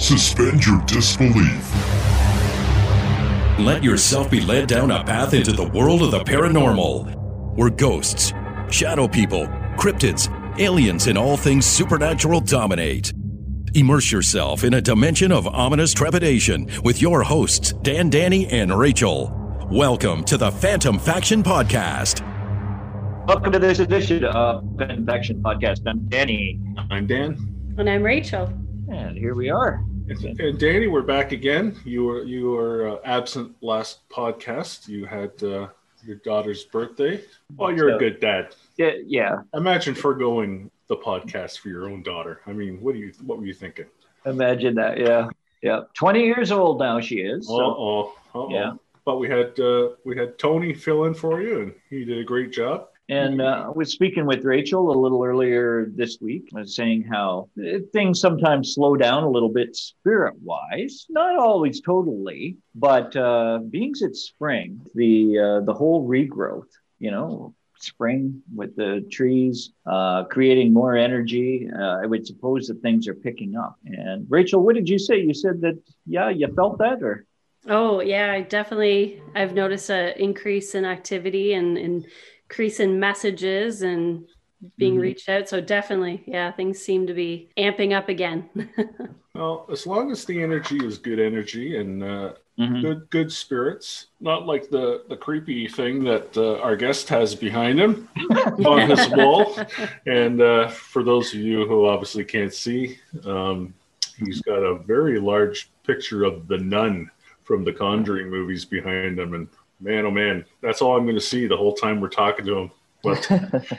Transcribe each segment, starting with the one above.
Suspend your disbelief. Let yourself be led down a path into the world of the paranormal, where ghosts, shadow people, cryptids, aliens, and all things supernatural dominate. Immerse yourself in a dimension of ominous trepidation with your hosts, Dan, Danny, and Rachel. Welcome to the Phantom Faction Podcast. Welcome to this edition of Phantom Faction Podcast. I'm Danny. I'm Dan. And I'm Rachel. And here we are. And Danny, we're back again. You were you were uh, absent last podcast. You had uh, your daughter's birthday. Well, you're So- a good dad. Yeah, yeah. Imagine foregoing the podcast for your own daughter. I mean, what do you what were you thinking? Imagine that. Yeah, yeah. Twenty years old now. She is. Uh So, oh, Yeah. But we had uh, we had Tony fill in for you, and he did a great job. And uh, I was speaking with Rachel a little earlier this week. Was saying how uh, things sometimes slow down a little bit spirit-wise, not always totally, but uh, being it's spring, the uh, the whole regrowth, you know. Spring with the trees, uh, creating more energy. Uh, I would suppose that things are picking up. And Rachel, what did you say? You said that, yeah, you felt that, or Oh yeah, I definitely I've noticed an increase in activity and and increase in messages and being Mhm. reached out. So definitely, yeah, things seem to be amping up again. Well, as long as the energy is good energy and uh, Mhm. good good spirits, not like the the creepy thing that uh, our guest has behind him on his wall. And uh, for those of you who obviously can't see, um, he's got a very large picture of the nun from the Conjuring movies behind him. And man, oh man, that's all I'm going to see the whole time we're talking to him. But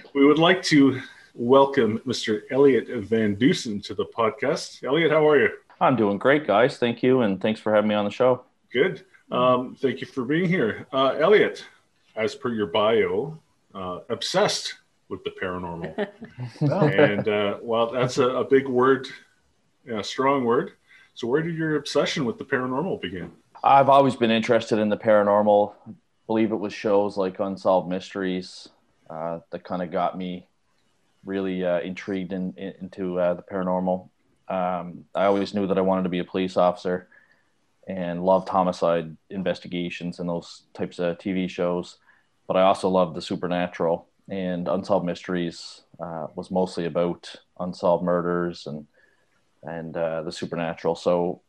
we would like to welcome Mr. Elliot Van Dusen to the podcast. Elliot, how are you? I'm doing great, guys. Thank you, and thanks for having me on the show. Good. Um, thank you for being here. Uh, Elliot, as per your bio, uh, obsessed with the paranormal. and uh, well, that's a, a big word, a strong word. So, where did your obsession with the paranormal begin? I've always been interested in the paranormal. I believe it was shows like Unsolved Mysteries uh, that kind of got me really uh, intrigued in, in- into uh, the paranormal. Um, I always knew that I wanted to be a police officer and loved homicide investigations and those types of TV shows. But I also loved the supernatural and Unsolved Mysteries uh, was mostly about unsolved murders and and uh, the supernatural. So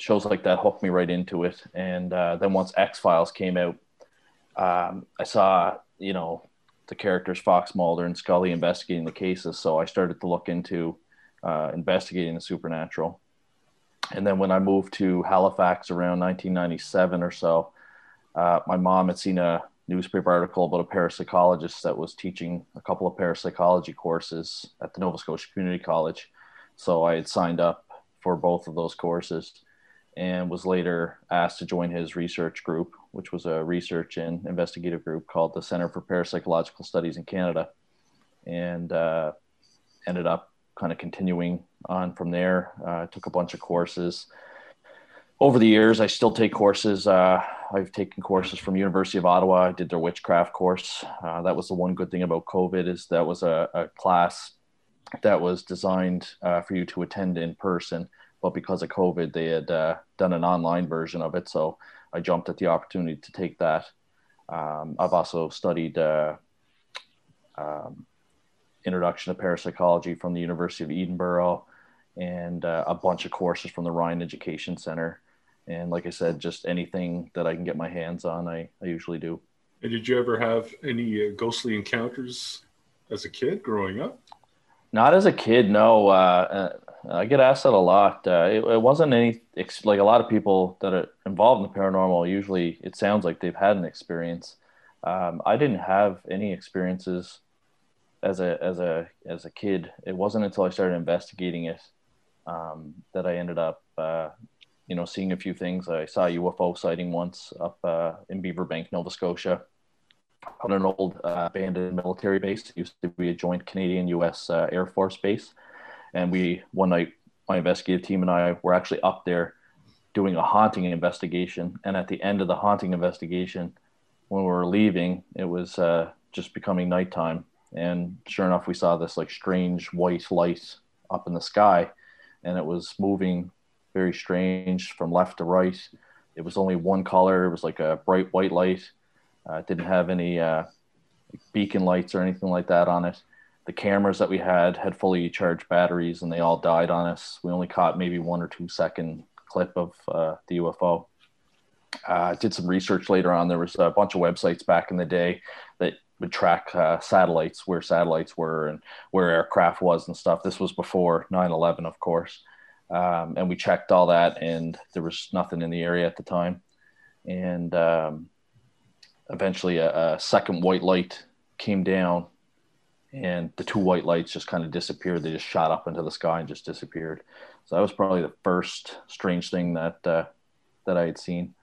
shows like that hooked me right into it. And uh, then once X Files came out, um, I saw you know the characters Fox Mulder and Scully investigating the cases. So I started to look into uh, investigating the supernatural. And then when I moved to Halifax around 1997 or so, uh, my mom had seen a newspaper article about a parapsychologist that was teaching a couple of parapsychology courses at the Nova Scotia Community College. So I had signed up for both of those courses and was later asked to join his research group, which was a research and investigative group called the Center for Parapsychological Studies in Canada, and uh, ended up kind of continuing on from there. Uh, took a bunch of courses. Over the years, I still take courses. Uh, I've taken courses from University of Ottawa. I did their witchcraft course. Uh, that was the one good thing about COVID is that was a, a class that was designed uh, for you to attend in person but because of COVID, they had uh, done an online version of it. So I jumped at the opportunity to take that. Um, I've also studied uh, um, Introduction to Parapsychology from the University of Edinburgh and uh, a bunch of courses from the Rhine Education Center. And like I said, just anything that I can get my hands on, I, I usually do. And did you ever have any uh, ghostly encounters as a kid growing up? Not as a kid, no. Uh, uh, I get asked that a lot. Uh, it, it wasn't any like a lot of people that are involved in the paranormal. Usually, it sounds like they've had an experience. Um, I didn't have any experiences as a as a as a kid. It wasn't until I started investigating it um, that I ended up, uh, you know, seeing a few things. I saw a UFO sighting once up uh, in Beaver Bank, Nova Scotia on an old uh, abandoned military base. It used to be a joint Canadian-U.S. Uh, Air Force base, and we one night my investigative team and I were actually up there doing a haunting investigation. And at the end of the haunting investigation, when we were leaving, it was uh, just becoming nighttime, and sure enough, we saw this like strange white light up in the sky, and it was moving very strange from left to right. It was only one color. It was like a bright white light. Uh, didn't have any uh, beacon lights or anything like that on it. The cameras that we had had fully charged batteries and they all died on us. We only caught maybe one or two second clip of uh, the UFO. Uh, did some research later on. There was a bunch of websites back in the day that would track uh, satellites, where satellites were and where aircraft was and stuff. This was before 9/11, of course, um, and we checked all that, and there was nothing in the area at the time. And um, eventually, a, a second white light came down, and the two white lights just kind of disappeared. They just shot up into the sky and just disappeared. So that was probably the first strange thing that uh, that I had seen.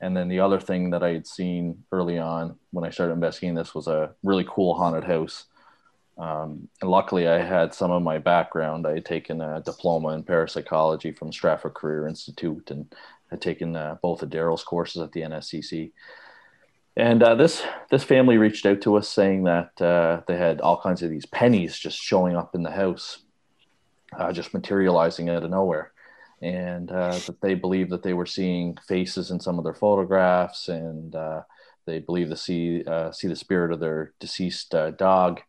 And then the other thing that I had seen early on when I started investigating this was a really cool haunted house. Um, and luckily, I had some of my background. I had taken a diploma in parapsychology from Stratford Career Institute and had taken uh, both of Daryl's courses at the NSCC. And uh, this this family reached out to us saying that uh, they had all kinds of these pennies just showing up in the house, uh, just materializing out of nowhere and uh, that they believe that they were seeing faces in some of their photographs, and uh, they believe to see uh, see the spirit of their deceased dog.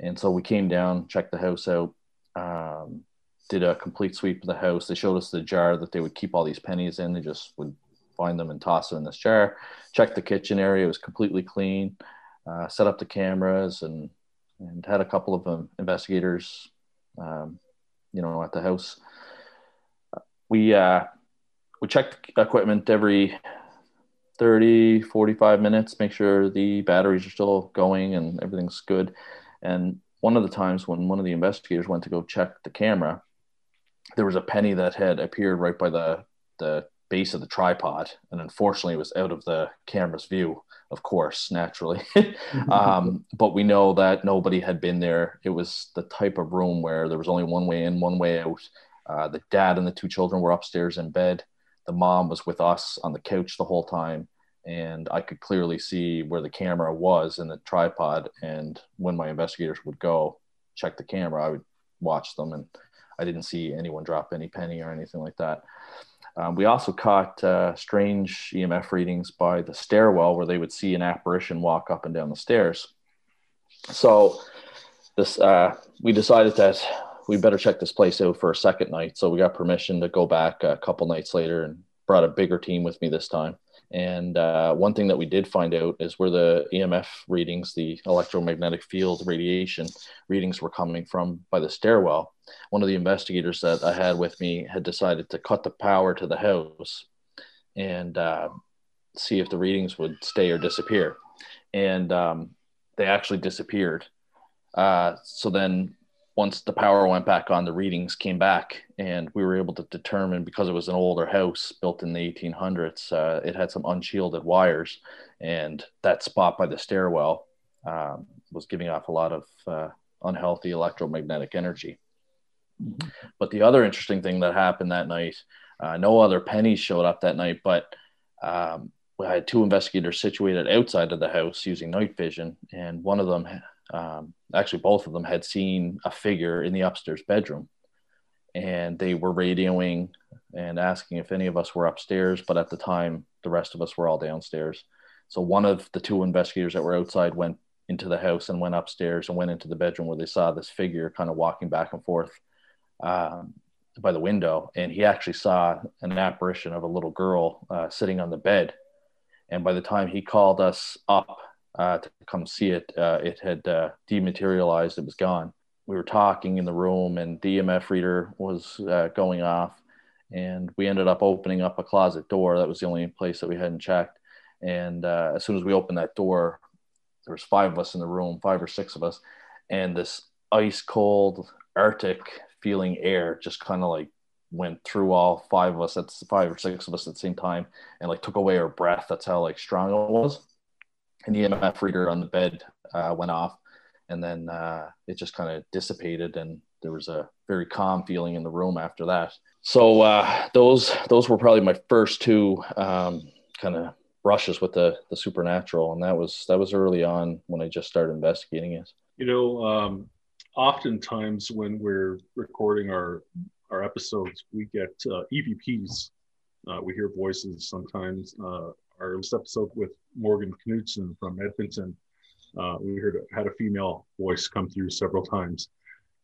And so we came down, checked the house out, um, did a complete sweep of the house. They showed us the jar that they would keep all these pennies in. They just would find them and toss them in this jar. Checked the kitchen area; it was completely clean. Uh, set up the cameras and and had a couple of um, investigators, um, you know, at the house we uh, we check equipment every 30 45 minutes make sure the batteries are still going and everything's good and one of the times when one of the investigators went to go check the camera there was a penny that had appeared right by the the base of the tripod and unfortunately it was out of the camera's view of course naturally um, but we know that nobody had been there it was the type of room where there was only one way in one way out uh, the dad and the two children were upstairs in bed. The mom was with us on the couch the whole time. And I could clearly see where the camera was in the tripod. And when my investigators would go check the camera, I would watch them. And I didn't see anyone drop any penny or anything like that. Um, we also caught uh, strange EMF readings by the stairwell where they would see an apparition walk up and down the stairs. So this, uh, we decided that we better check this place out for a second night. So we got permission to go back a couple nights later and brought a bigger team with me this time. And uh, one thing that we did find out is where the EMF readings, the electromagnetic field radiation readings were coming from by the stairwell. One of the investigators that I had with me had decided to cut the power to the house and uh, see if the readings would stay or disappear. And um, they actually disappeared. Uh, so then once the power went back on, the readings came back, and we were able to determine because it was an older house built in the 1800s, uh, it had some unshielded wires, and that spot by the stairwell um, was giving off a lot of uh, unhealthy electromagnetic energy. Mm-hmm. But the other interesting thing that happened that night, uh, no other pennies showed up that night, but um, we had two investigators situated outside of the house using night vision, and one of them um, actually both of them had seen a figure in the upstairs bedroom and they were radioing and asking if any of us were upstairs but at the time the rest of us were all downstairs. So one of the two investigators that were outside went into the house and went upstairs and went into the bedroom where they saw this figure kind of walking back and forth um, by the window. And he actually saw an apparition of a little girl uh, sitting on the bed. And by the time he called us up uh, to come see it. Uh, it had uh, dematerialized, it was gone. We were talking in the room, and the EMF reader was uh, going off. And we ended up opening up a closet door. That was the only place that we hadn't checked. And uh, as soon as we opened that door, there was five of us in the room, five or six of us, and this ice cold, Arctic feeling air just kind of like went through all five of us at five or six of us at the same time and like took away our breath. That's how like strong it was the EMF reader on the bed uh, went off, and then uh, it just kind of dissipated, and there was a very calm feeling in the room after that. So uh, those those were probably my first two um, kind of brushes with the the supernatural, and that was that was early on when I just started investigating it. You know, um, oftentimes when we're recording our our episodes, we get uh, EVPs. Uh, we hear voices sometimes. Our episode with Morgan Knudsen from Edmonton, uh, we heard had a female voice come through several times.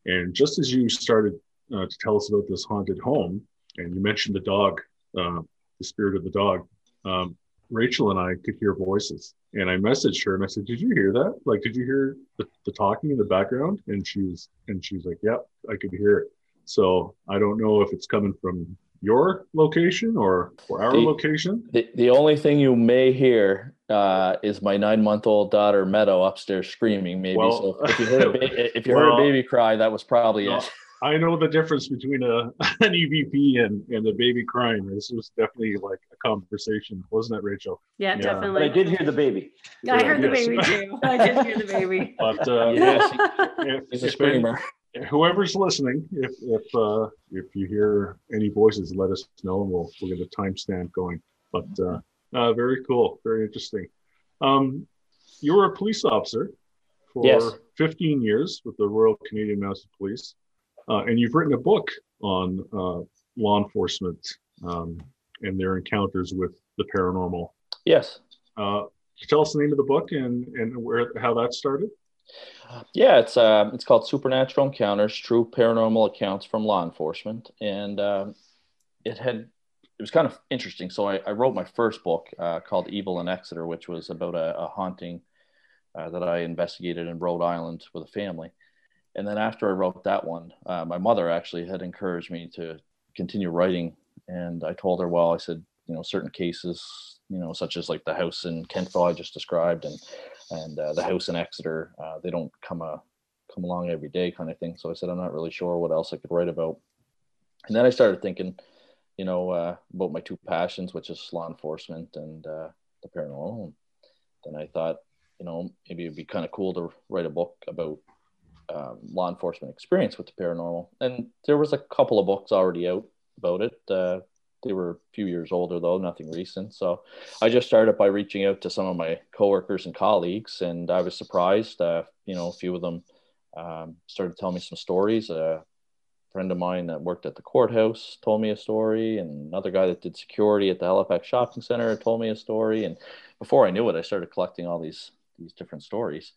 And just as you started uh, to tell us about this haunted home, and you mentioned the dog, uh, the spirit of the dog, um, Rachel and I could hear voices. And I messaged her and I said, "Did you hear that? Like, did you hear the, the talking in the background?" And she was, and she was like, "Yep, I could hear it." So I don't know if it's coming from your location or, or our the, location. The, the only thing you may hear uh, is my nine month old daughter Meadow upstairs screaming. Maybe well, so if you heard a ba- if you well, heard a baby cry, that was probably it. I know the difference between a an EVP and and the baby crying. This was definitely like a conversation, wasn't it, Rachel? Yeah, yeah. definitely. But I did hear the baby. I heard the baby too. I did hear the baby. But uh, yes, if, if, a screamer whoever's listening, if if uh, if you hear any voices, let us know, and we'll we'll get a timestamp going. But uh, uh, very cool, very interesting. Um, you were a police officer for yes. 15 years with the Royal Canadian Mounted Police, uh, and you've written a book on uh, law enforcement um, and their encounters with the paranormal. Yes. Uh, tell us the name of the book and and where how that started. Yeah, it's uh, it's called Supernatural Encounters: True Paranormal Accounts from Law Enforcement, and um, it had it was kind of interesting. So I, I wrote my first book uh, called Evil in Exeter, which was about a, a haunting uh, that I investigated in Rhode Island with a family. And then after I wrote that one, uh, my mother actually had encouraged me to continue writing, and I told her, well, I said, you know, certain cases, you know, such as like the house in Kentville I just described, and and uh, the house in Exeter. Uh, they don't come a uh, come along every day, kind of thing. So I said I'm not really sure what else I could write about. And then I started thinking, you know, uh, about my two passions, which is law enforcement and uh, the paranormal. And then I thought, you know, maybe it'd be kind of cool to write a book about um, law enforcement experience with the paranormal. And there was a couple of books already out about it. They were a few years older though, nothing recent. So I just started by reaching out to some of my coworkers and colleagues, and I was surprised. Uh, you know, a few of them um, started telling me some stories. A friend of mine that worked at the courthouse told me a story, and another guy that did security at the Halifax Shopping Center told me a story. And before I knew it, I started collecting all these these different stories.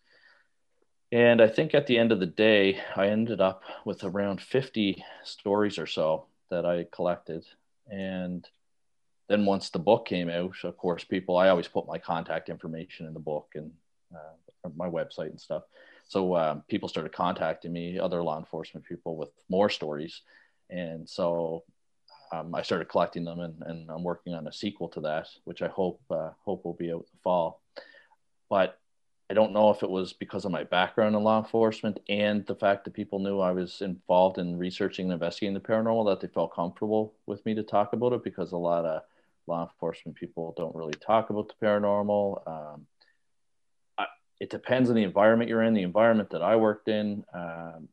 And I think at the end of the day, I ended up with around 50 stories or so that I collected and then once the book came out, of course, people, I always put my contact information in the book and uh, my website and stuff. So um, people started contacting me, other law enforcement people with more stories. And so um, I started collecting them and, and, I'm working on a sequel to that, which I hope, uh, hope will be out in the fall. But I don't know if it was because of my background in law enforcement and the fact that people knew I was involved in researching and investigating the paranormal that they felt comfortable with me to talk about it because a lot of law enforcement people don't really talk about the paranormal. Um, I, it depends on the environment you're in. The environment that I worked in, um,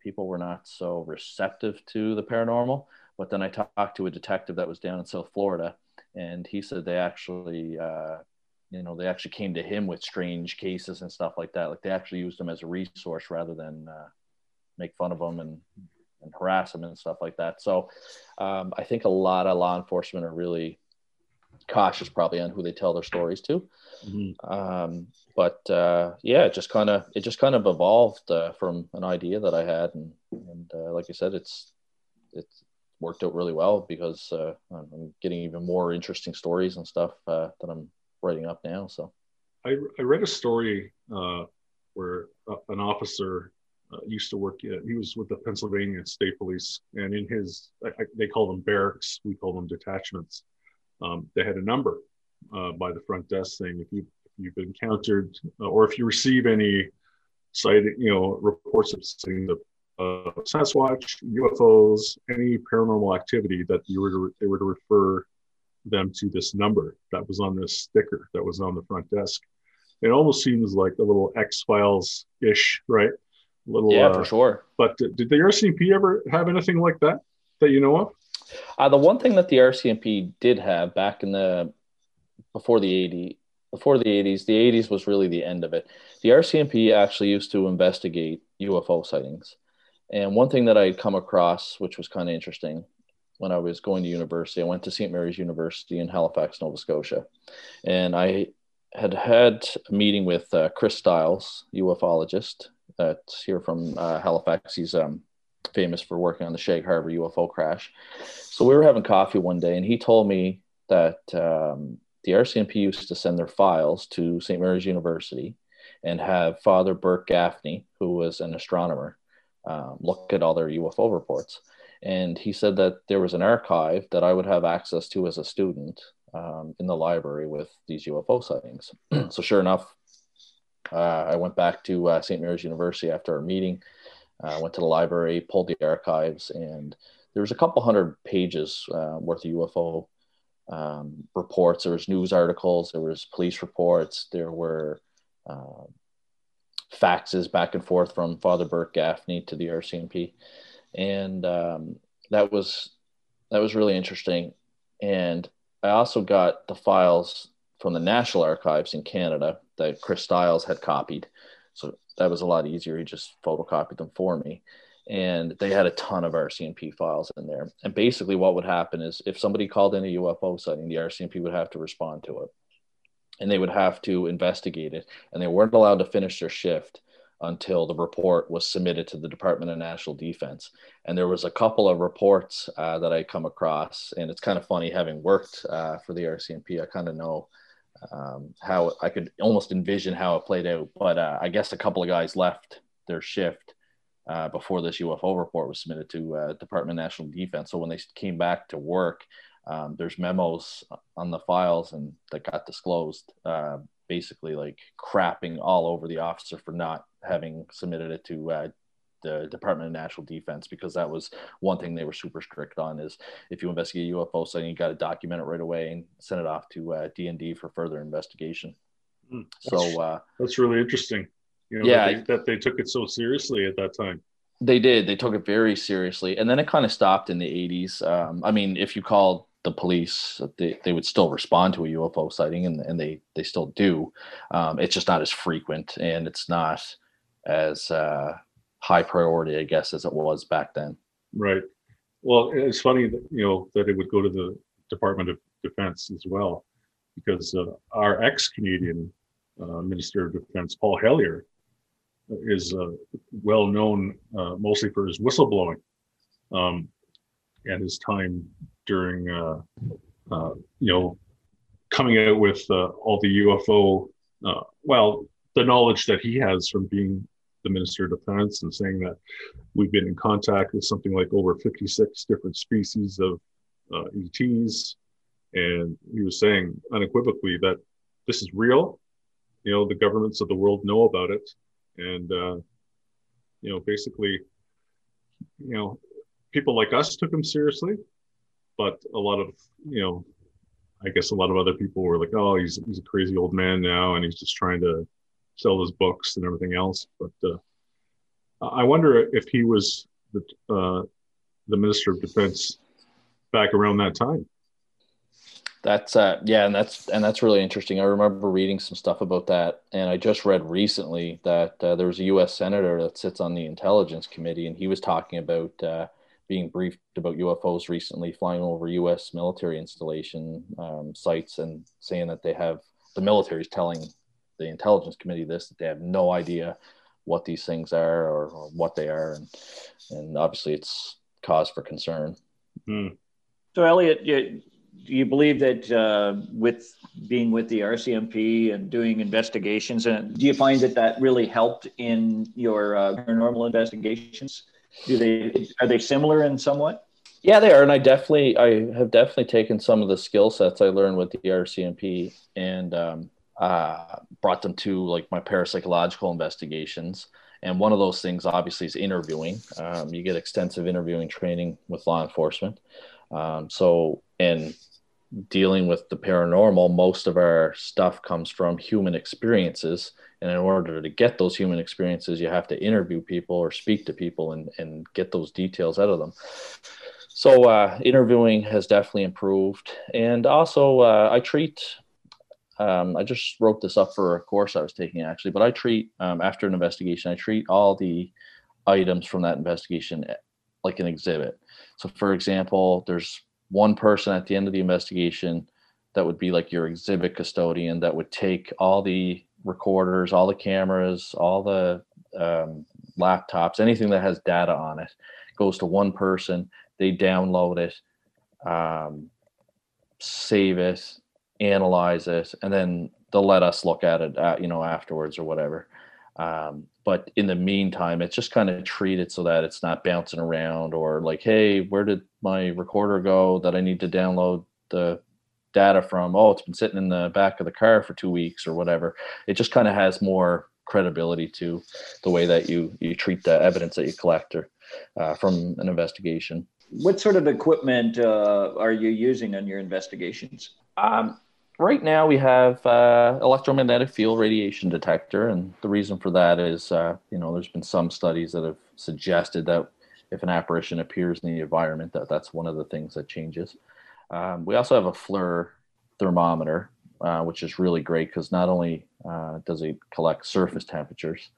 people were not so receptive to the paranormal. But then I talked to a detective that was down in South Florida, and he said they actually uh, you know they actually came to him with strange cases and stuff like that. Like they actually used him as a resource rather than uh, make fun of him and and harass him and stuff like that. So um, i think a lot of law enforcement are really cautious probably on who they tell their stories to. Mm-hmm. um, but uh, yeah it just kind of it just kind of evolved uh, from an idea that i had. And, and uh, like i said it's it's worked out really well because uh, i'm getting even more interesting stories and stuff uh, that i'm writing up now. So I, I read a story uh, where an officer uh, used to work. He was with the Pennsylvania State Police, and in his I, they call them barracks, we call them detachments. Um, they had a number uh, by the front desk saying if you you've encountered uh, or if you receive any sighting, you know, reports of seeing the uh, Sasquatch, UFOs, any paranormal activity that you were to, they were to refer them to this number that was on this sticker that was on the front desk. It almost seems like a little X Files ish, right? A little, yeah, uh, for sure. But did the RCMP ever have anything like that that you know of? Uh, the one thing that the RCMP did have back in the before the 80 before the 80s, the 80s was really the end of it. The RCMP actually used to investigate UFO sightings. And one thing that I had come across, which was kind of interesting, when I was going to university, I went to St. Mary's University in Halifax, Nova Scotia, and I had had a meeting with uh, Chris Styles, ufologist, that's here from uh, Halifax. He's um, famous for working on the Shag Harbor UFO crash. So we were having coffee one day, and he told me that um, the RCMP used to send their files to St. Mary's University and have Father Burke Gaffney, who was an astronomer, um, look at all their UFO reports. And he said that there was an archive that I would have access to as a student um, in the library with these UFO sightings. so, sure enough, uh, I went back to uh, St. Mary's University after our meeting. I uh, went to the library, pulled the archives, and there was a couple hundred pages uh, worth of UFO um, reports. There was news articles, there was police reports, there were uh, faxes back and forth from Father Burke Gaffney to the RCMP, and um, that was that was really interesting. And I also got the files from the National Archives in Canada that Chris Styles had copied, so that was a lot easier. He just photocopied them for me. And they had a ton of RCMP files in there. And basically, what would happen is if somebody called in a UFO sighting, the RCMP would have to respond to it and they would have to investigate it. And they weren't allowed to finish their shift until the report was submitted to the Department of National Defense. And there was a couple of reports uh, that I come across, and it's kind of funny having worked uh, for the RCMP. I kind of know um, how I could almost envision how it played out. But uh, I guess a couple of guys left their shift uh, before this UFO report was submitted to uh, Department of National Defense. So when they came back to work, um, there's memos on the files and that got disclosed, uh, basically like crapping all over the officer for not having submitted it to uh, the Department of National Defense because that was one thing they were super strict on is if you investigate a UFO sighting, you got to document it right away and send it off to uh, DND for further investigation. Mm, so uh, that's really interesting. You know, yeah, that they, that they took it so seriously at that time. They did. They took it very seriously, and then it kind of stopped in the '80s. Um, I mean, if you called the police, they, they would still respond to a UFO sighting, and, and they they still do. Um, it's just not as frequent, and it's not as uh, high priority, I guess, as it was back then. Right. Well, it's funny that you know that it would go to the Department of Defense as well, because uh, our ex-Canadian uh, Minister of Defense, Paul Hellyer, is uh, well known uh, mostly for his whistleblowing um, and his time during, uh, uh, you know, coming out with uh, all the UFO, uh, well, the knowledge that he has from being the Minister of Defense and saying that we've been in contact with something like over 56 different species of uh, ETs. And he was saying unequivocally that this is real. You know, the governments of the world know about it. And, uh, you know, basically, you know, people like us took him seriously but a lot of you know i guess a lot of other people were like oh he's he's a crazy old man now and he's just trying to sell his books and everything else. But uh, i wonder if he was the uh, the minister of defense back around that time. That's uh yeah and that's and that's really interesting. I remember reading some stuff about that and i just read recently that uh, there was a us senator that sits on the intelligence committee and he was talking about uh, being briefed about UFOs recently, flying over U.S. military installation um, sites and saying that they have the military is telling the intelligence committee this that they have no idea what these things are or, or what they are, and and obviously it's cause for concern. Mm. So, Elliot, you, do you believe that uh, with being with the RCMP and doing investigations, and do you find that that really helped in your uh, paranormal investigations? Do they are they similar in somewhat? Yeah, they are, and I definitely I have definitely taken some of the skill sets I learned with the RCMP and um, uh, brought them to like my parapsychological investigations. And one of those things, obviously, is interviewing. Um, you get extensive interviewing training with law enforcement. Um, so, and dealing with the paranormal, most of our stuff comes from human experiences. And in order to get those human experiences you have to interview people or speak to people and, and get those details out of them. So uh, interviewing has definitely improved. And also uh, i treat um, i just wrote this up for a course i was taking actually but i treat um, after an investigation i treat all the items from that investigation eh, like an exhibit. So, for example, there's one person at the end of the investigation that would be like your exhibit custodian that would take all the recorders, all the cameras, all the um, laptops, anything that has data on it goes to one person. They download it, um, save it, analyze it, and then they'll let us look at it, uh, you know, afterwards or whatever. Um, but in the meantime, it's just kind of treated so that it's not bouncing around or like, hey, where did my recorder go that I need to download the data from? Oh, it's been sitting in the back of the car for two weeks or whatever. It just kind of has more credibility to the way that you you treat the evidence that you collect or, uh, from an investigation. What sort of equipment uh, are you using on your investigations? Um, right now we have uh, electromagnetic field radiation detector and the reason for that is uh, you know there's been some studies that have suggested that if an apparition appears in the environment that that's one of the things that changes. Um, we also have a FLIR thermometer uh, which is really great because not only uh, does it collect surface temperatures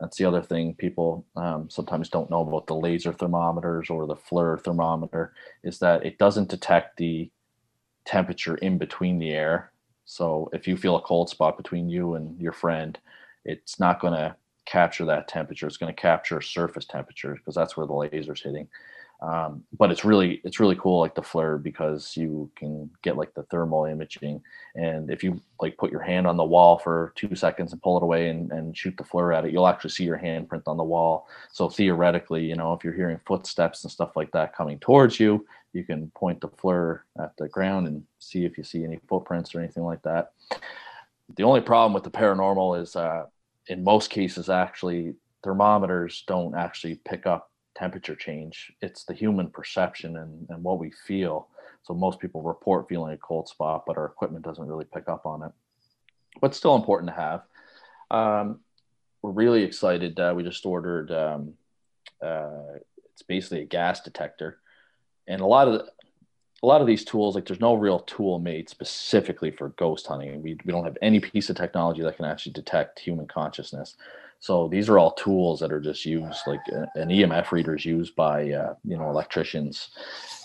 that's the other thing people um, sometimes don't know about the laser thermometers or the FLIR thermometer is that it doesn't detect the temperature in between the air. So if you feel a cold spot between you and your friend, it's not going to capture that temperature. It's going to capture surface temperature because that's where the laser's hitting. Um, but it's really it's really cool like the FLIR because you can get like the thermal imaging. And if you like put your hand on the wall for two seconds and pull it away and, and shoot the FLIR at it you'll actually see your handprint on the wall. So theoretically you know if you're hearing footsteps and stuff like that coming towards you you can point the FLIR at the ground and see if you see any footprints or anything like that. The only problem with the paranormal is uh, in most cases actually thermometers don't actually pick up temperature change. It's the human perception and, and what we feel. So most people report feeling a cold spot, but our equipment doesn't really pick up on it. But still important to have. Um, we're really excited. Uh, we just ordered. Um, uh, it's basically a gas detector, and a lot of the, a lot of these tools, like there's no real tool made specifically for ghost hunting. We we don't have any piece of technology that can actually detect human consciousness. So these are all tools that are just used, like uh, an EMF reader is used by uh, you know electricians,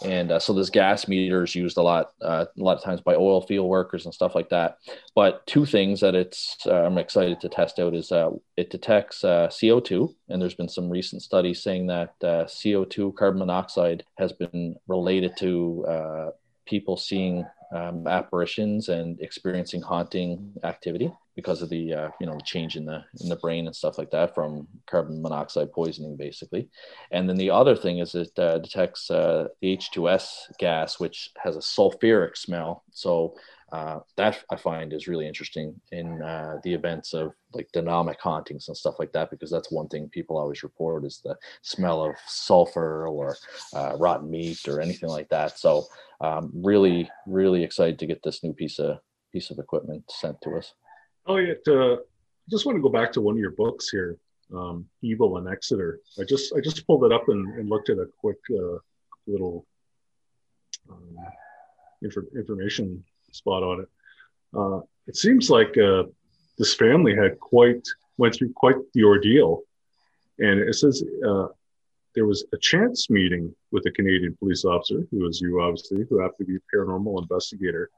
and uh, so this gas meter is used a lot, uh, a lot of times by oil field workers and stuff like that. But two things that it's uh, I'm excited to test out is uh, it detects CO2, and there's been some recent studies saying that CO2, carbon monoxide, has been related to people seeing um, apparitions and experiencing haunting activity because of the uh, you know change in the in the brain and stuff like that from carbon monoxide poisoning basically. And then the other thing is it uh, detects uh, the h2s gas which has a sulfuric smell. So uh, that I find is really interesting in uh, the events of like dynamic hauntings and stuff like that, because that's one thing people always report is the smell of sulfur or uh, rotten meat or anything like that. So, um, really, really excited to get this new piece of piece of equipment sent to us. Oh yeah, uh, just want to go back to one of your books here, um, Evil in Exeter. I just I just pulled it up and, and looked at a quick uh, little um, information spot on it. Uh, it seems like uh, this family had quite went through quite the ordeal, and it says uh, there was a chance meeting with a Canadian police officer, who was you obviously, who happened to be a paranormal investigator.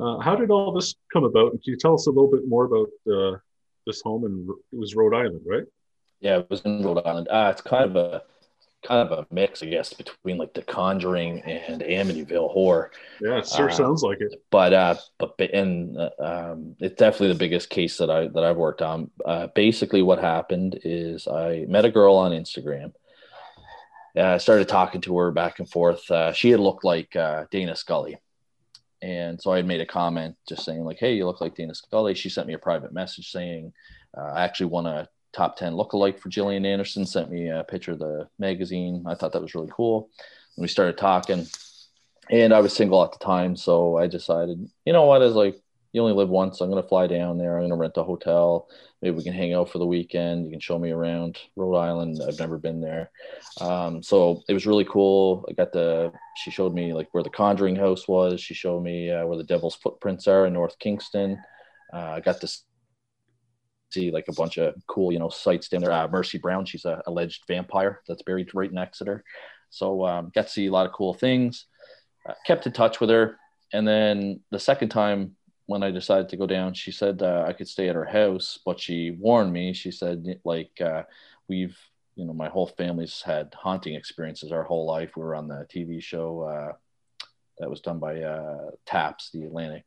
Uh, how did all this come about? And can you tell us a little bit more about uh, this home? And it was Rhode Island, right? Yeah, it was in Rhode Island. Uh, it's kind of a kind of a mix, I guess, between like The Conjuring and Amityville horror. Yeah, it sure uh, sounds like it. But uh, but and uh, um, it's definitely the biggest case that I that I've worked on. Uh, basically, what happened is I met a girl on Instagram. I started talking to her back and forth. Uh, she had looked like uh, Dana Scully. And so I had made a comment just saying, like, hey, you look like Dana Scully. She sent me a private message saying, uh, I actually won a top 10 lookalike for Gillian Anderson, sent me a picture of the magazine. I thought that was really cool. And we started talking. And I was single at the time. So I decided, you know what, is like, you only live once. I'm going to fly down there. I'm going to rent a hotel. Maybe we can hang out for the weekend. You can show me around Rhode Island. I've never been there. Um, so it was really cool. I got the, she showed me like where the Conjuring house was. She showed me uh, where the Devil's Footprints are in North Kingstown. Uh, I got to see like a bunch of cool, you know, sites down there. Uh, Mercy Brown, she's a alleged vampire that's buried right in Exeter. So um, got to see a lot of cool things. Uh, kept in touch with her, and then the second time when I decided to go down, she said uh, I could stay at her house, but she warned me. She said like uh, we've you know my whole family's had haunting experiences our whole life. We were on the TV show uh, that was done by uh, Taps, the Atlantic.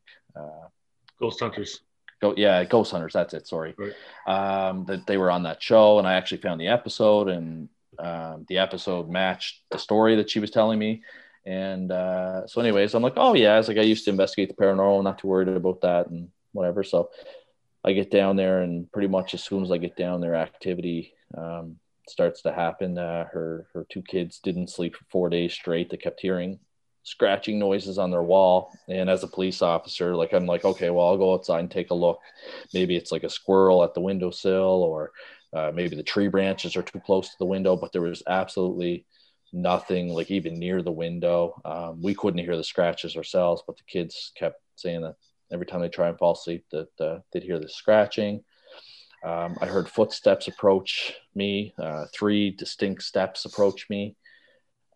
Ghost Hunters. Go, yeah, Ghost Hunters. That's it. Sorry. Right. Um, that they were on that show, and I actually found the episode, and um, the episode matched the story that she was telling me. And uh, so, anyways, I'm like, oh yeah, I was like, I used to investigate the paranormal, not too worried about that and whatever. So I get down there, and pretty much as soon as I get down there, activity um, starts to happen. Uh, her her two kids didn't sleep for four days straight. They kept hearing scratching noises on their wall. And as a police officer, like I'm like, okay, well, I'll go outside and take a look. Maybe it's like a squirrel at the windowsill, or uh, maybe the tree branches are too close to the window. But there was absolutely nothing like even near the window. Um, we couldn't hear the scratches ourselves, but the kids kept saying that every time they try and fall asleep, that uh, they'd hear the scratching. Um, I heard footsteps approach me, uh, three distinct steps approach me.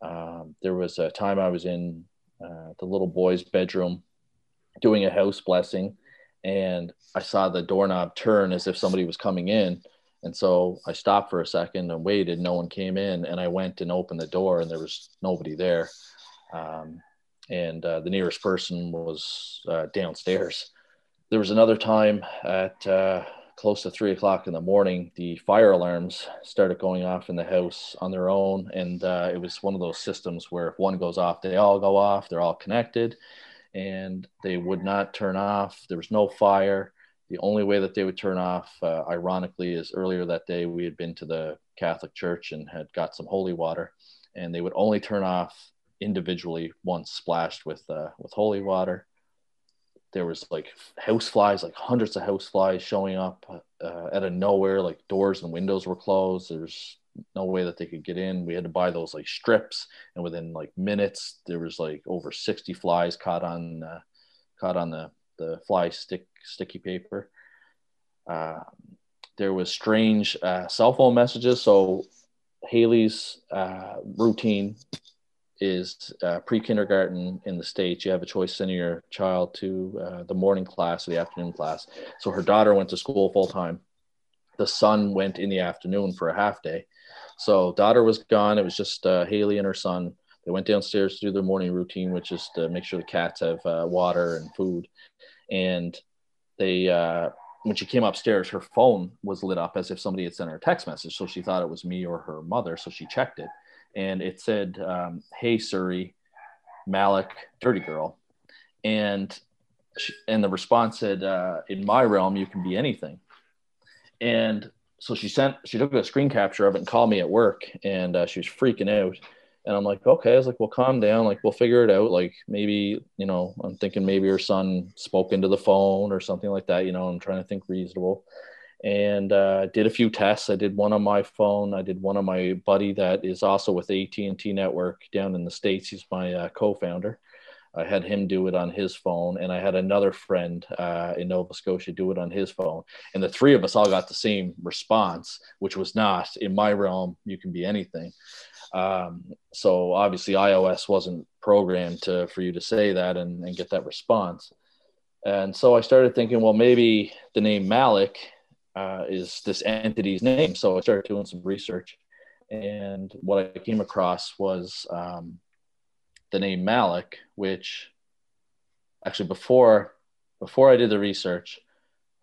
Um, there was a time I was in uh, the little boy's bedroom doing a house blessing, and I saw the doorknob turn as if somebody was coming in. And so I stopped for a second and waited. No one came in, and I went and opened the door, and there was nobody there. Um, and uh, the nearest person was uh, downstairs. There was another time at uh, close to three o'clock in the morning, the fire alarms started going off in the house on their own. And uh, it was one of those systems where if one goes off, they all go off, they're all connected, and they would not turn off. There was no fire. The only way that they would turn off, uh, ironically, is earlier that day we had been to the Catholic Church and had got some holy water, and they would only turn off individually once splashed with uh, with holy water there was like house flies, like hundreds of house flies showing up uh, out of nowhere. Like doors and windows were closed. There's no way that they could get in. We had to buy those like strips, and within like minutes, there was like over 60 flies caught on uh, caught on the the fly stick sticky paper. Uh, there was strange uh, cell phone messages. So Haley's uh, routine is uh, pre-kindergarten in the states you have a choice sending your child to uh, the morning class or the afternoon class. So her daughter went to school full time the son went in the afternoon for a half day. So daughter was gone. It was just uh, haley and her son. They went downstairs to do their morning routine which is to make sure the cats have uh, water and food. And they uh, when she came upstairs her phone was lit up as if somebody had sent her a text message. So she thought it was me or her mother. So she checked it and it said, um, "Hey Siri, Malik, dirty girl," and she, and the response said, uh, "In my realm, you can be anything." And so she sent, she took a screen capture of it and called me at work, and uh, she was freaking out. And I'm like, okay. I was like, well, calm down. Like, we'll figure it out. Like, maybe, you know, I'm thinking maybe her son spoke into the phone or something like that. You know, I'm trying to think reasonable and uh, did a few tests. I did one on my phone. I did one on my buddy that is also with AT&T Network down in the States. He's my uh, co-founder. I had him do it on his phone, and I had another friend uh, in Nova Scotia do it on his phone. And the three of us all got the same response, which was not in my realm. You can be anything. Um, so obviously, iOS wasn't programmed to for you to say that and, and get that response. And so I started thinking, well, maybe the name Malik uh, is this entity's name. So I started doing some research, and what I came across was um, the name Malik, which actually before before I did the research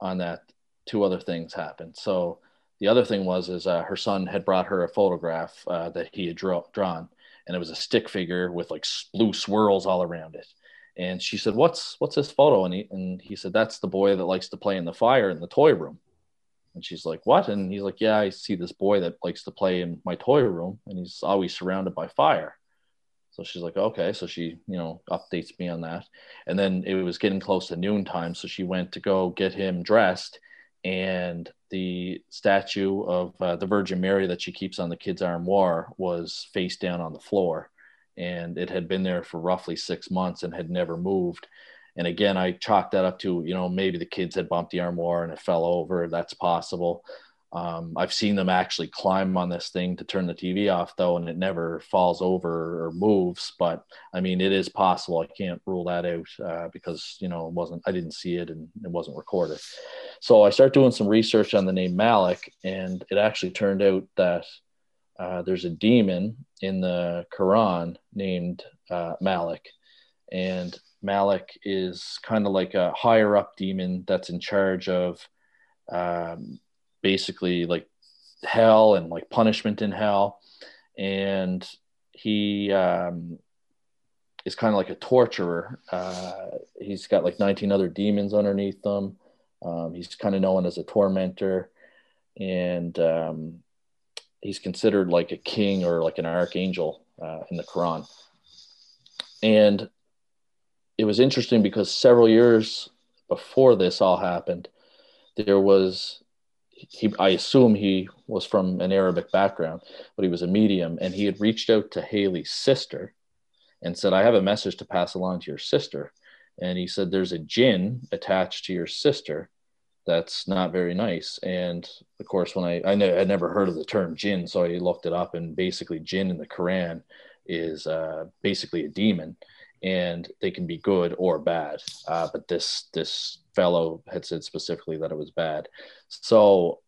on that, two other things happened. So the other thing was is uh, her son had brought her a photograph uh, that he had draw, drawn, and it was a stick figure with like blue swirls all around it. And she said, "What's what's this photo?" And he and he said, "That's the boy that likes to play in the fire in the toy room." And she's like, What? And he's like, Yeah, I see this boy that likes to play in my toy room and he's always surrounded by fire. So she's like, Okay. So she, you know, updates me on that. And then it was getting close to noontime. So she went to go get him dressed. And the statue of uh, the Virgin Mary that she keeps on the kid's armoire was face down on the floor. And it had been there for roughly six months and had never moved And again, I chalked that up to, you know, maybe the kids had bumped the armoire and it fell over. That's possible. Um, I've seen them actually climb on this thing to turn the TV off, though, and it never falls over or moves. But I mean, it is possible. I can't rule that out uh, because you know it wasn't. I didn't see it and it wasn't recorded. So I start doing some research on the name Malik, and it actually turned out that uh, there's a demon in the Quran named uh, Malik, and Malik is kind of like a higher up demon that's in charge of um, basically like hell and like punishment in hell. And he um, is kind of like a torturer. Uh, he's got like 19 other demons underneath them. Um, he's kind of known as a tormentor. And um, he's considered like a king or like an archangel uh, in the Quran. And it was interesting because several years before this all happened, there was he I assume he was from an Arabic background, but he was a medium, and he had reached out to Haley's sister and said, "I have a message to pass along to your sister." And he said, "There's a jinn attached to your sister." That's not very nice. And of course, when I I had never heard of the term jinn, so I looked it up, and basically, jinn in the Quran is uh, basically a demon and they can be good or bad. Uh, but this this fellow had said specifically that it was bad. So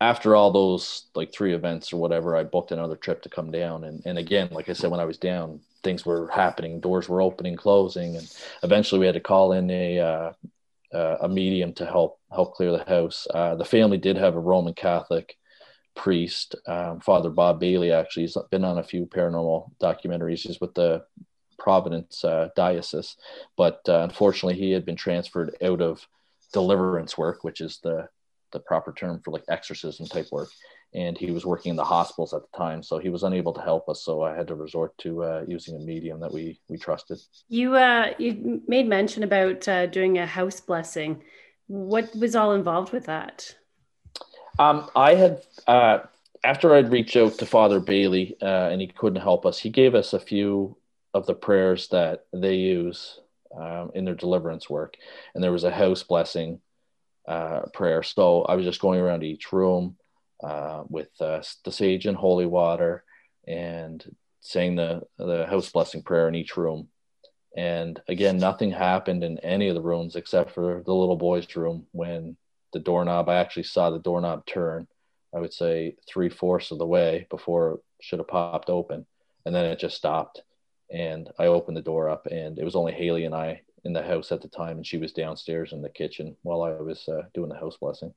after all those like three events or whatever, I booked another trip to come down. And and again, like I said, when I was down, things were happening, doors were opening, closing, and eventually we had to call in a uh, uh, a medium to help help clear the house. Uh, the family did have a Roman Catholic priest, um, Father Bob Bailey. Actually, he's been on a few paranormal documentaries. He's with the Providence uh, diocese, but uh, unfortunately, he had been transferred out of deliverance work, which is the the proper term for like exorcism type work, and he was working in the hospitals at the time, so he was unable to help us. So I had to resort to uh, using a medium that we we trusted. You uh, you made mention about uh, doing a house blessing. What was all involved with that? Um, I had uh, after I'd reached out to Father Bailey uh, and he couldn't help us, he gave us a few of the prayers that they use um, in their deliverance work. And there was a house blessing uh, prayer. So I was just going around each room uh, with uh, the sage and holy water and saying the, the house blessing prayer in each room. And again, nothing happened in any of the rooms except for the little boy's room when the doorknob, I actually saw the doorknob turn, I would say three fourths of the way before it should have popped open. And then it just stopped and I opened the door up, and it was only Haley and I in the house at the time, and she was downstairs in the kitchen while I was uh, doing the house blessing.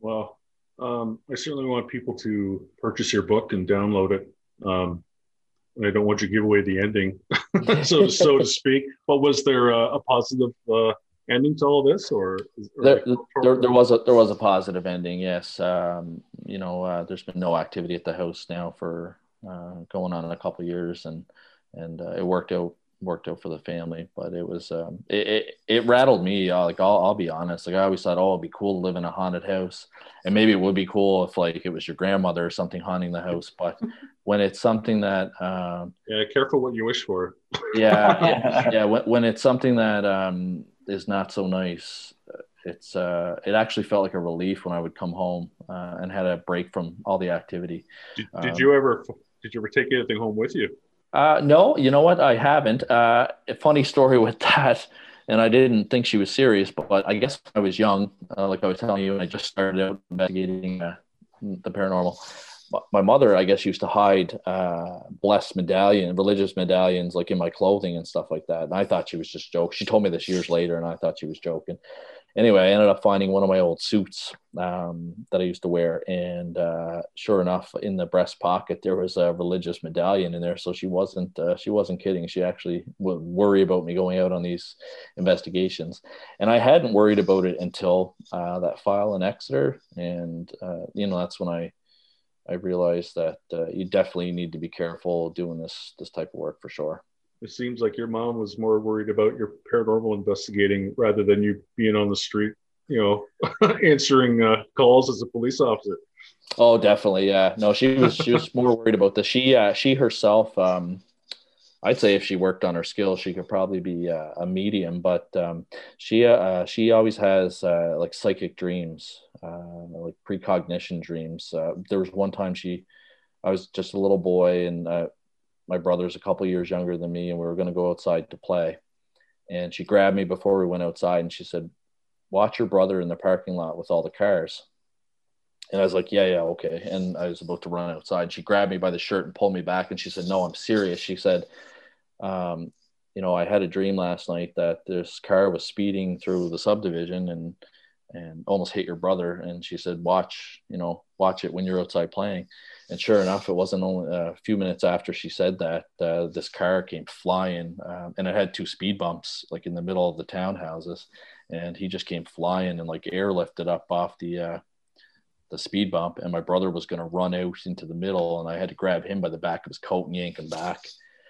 Well, um, I certainly want people to purchase your book and download it. Um, I don't want you to give away the ending, so so to speak. But was there a, a positive uh, ending to all this, or, or there, there, there, was a there was a positive ending? Yes. Um, you know, uh, there's been no activity at the house now for uh, going on a couple years, and and uh, it worked out worked out for the family. But it was um, it, it, it rattled me. Uh, like I'll, I'll be honest. Like I always thought, oh, it'd be cool to live in a haunted house, and maybe it would be cool if like it was your grandmother or something haunting the house. But when it's something that um, yeah, careful what you wish for. yeah, yeah. When, when it's something that um, is not so nice. It's uh, it actually felt like a relief when I would come home uh, and had a break from all the activity. Did, did um, you ever did you ever take anything home with you? Uh, no, you know what? I haven't. Uh, a funny story with that, and I didn't think she was serious, but I guess I was young, uh, like I was telling you, and I just started out investigating uh, the paranormal. My mother, I guess, used to hide uh, blessed medallion, religious medallions, like in my clothing and stuff like that. And I thought she was just joking. She told me this years later, and I thought she was joking anyway, I ended up finding one of my old suits um, that I used to wear, and uh, sure enough, in the breast pocket there was a religious medallion in there. So she wasn't uh, she wasn't kidding. She actually would worry about me going out on these investigations, and I hadn't worried about it until uh, that file in Exeter, and uh, you know that's when I I realized that uh, you definitely need to be careful doing this this type of work for sure it seems like your mom was more worried about your paranormal investigating rather than you being on the street, you know, answering uh, calls as a police officer. Oh, definitely. Yeah. No, she was she was more worried about this. She uh, she herself um, I'd say if she worked on her skills, she could probably be uh, a medium. But um, she uh, she always has uh, like psychic dreams, uh, like precognition dreams. Uh, there was one time she, I was just a little boy, and uh, my brother's a couple years younger than me, and we were going to go outside to play. And she grabbed me before we went outside, and she said, "Watch your brother in the parking lot with all the cars." And I was like, yeah, yeah, okay. And I was about to run outside. She grabbed me by the shirt and pulled me back. And she said, no, I'm serious. She said, um, you know, I had a dream last night that this car was speeding through the subdivision and and almost hit your brother. And she said, watch, you know, watch it when you're outside playing. And sure enough, it wasn't only a few minutes after she said that uh, this car came flying, um, and it had two speed bumps like in the middle of the townhouses, and he just came flying and like airlifted up off the uh, the speed bump, and my brother was going to run out into the middle, and I had to grab him by the back of his coat and yank him back.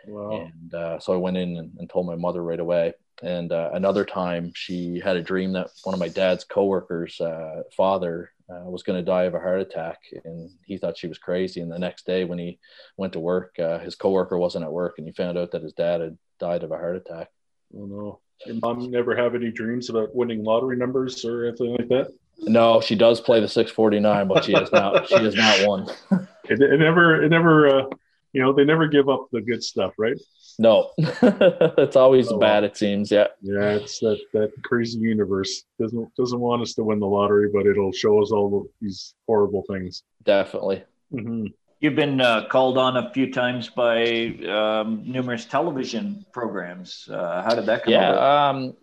Wow. And uh, so I went in and, and, told my mother right away. And uh, another time, she had a dream that one of my dad's coworkers' uh, father uh, was going to die of a heart attack, and he thought she was crazy. And the next day, when he went to work, uh, his coworker wasn't at work, and he found out that his dad had died of a heart attack. Oh no! Your mom never have any dreams about winning lottery numbers or anything like that? No, she does play the 649, but she has not. She has not won. it, it never. It never. Uh, you know, they never give up the good stuff, right? No, it's always oh, bad. It seems. Yeah. Yeah, it's that that crazy universe doesn't doesn't want us to win the lottery, but it'll show us all these horrible things. Definitely. Mm-hmm. You've been uh, called on a few times by um, numerous television programs. Uh, how did that come? Yeah, um,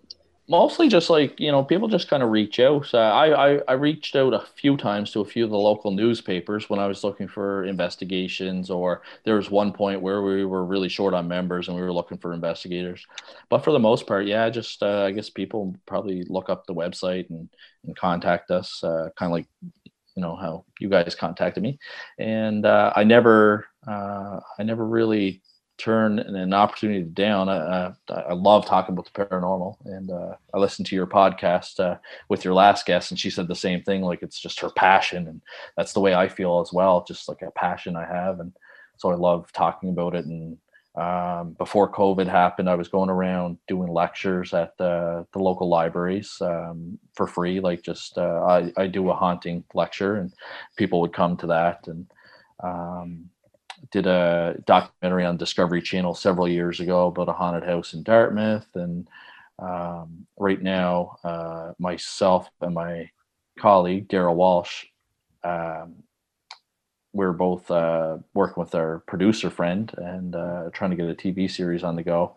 mostly just like you know people just kind of reach out. Uh, I, I, I reached out a few times to a few of the local newspapers when i was looking for investigations or there was one point where we were really short on members and we were looking for investigators. But for the most part yeah just uh, i guess people probably look up the website and, and contact us uh, kind of like you know how you guys contacted me. And uh, i never uh, i never really turn an opportunity down. I, I, I love talking about the paranormal, and uh, I listened to your podcast uh, with your last guest, and she said the same thing. Like it's just her passion, and that's the way I feel as well. Just like a passion I have, and so I love talking about it. And um, before COVID happened, I was going around doing lectures at the, the local libraries um, for free. Like just uh, I, I do a haunting lecture, and people would come to that, and um, did a documentary on Discovery Channel several years ago about a haunted house in Dartmouth, and um, right now, uh, myself and my colleague Daryl Walsh, um, we're both uh, working with our producer friend and uh, trying to get a TV series on the go.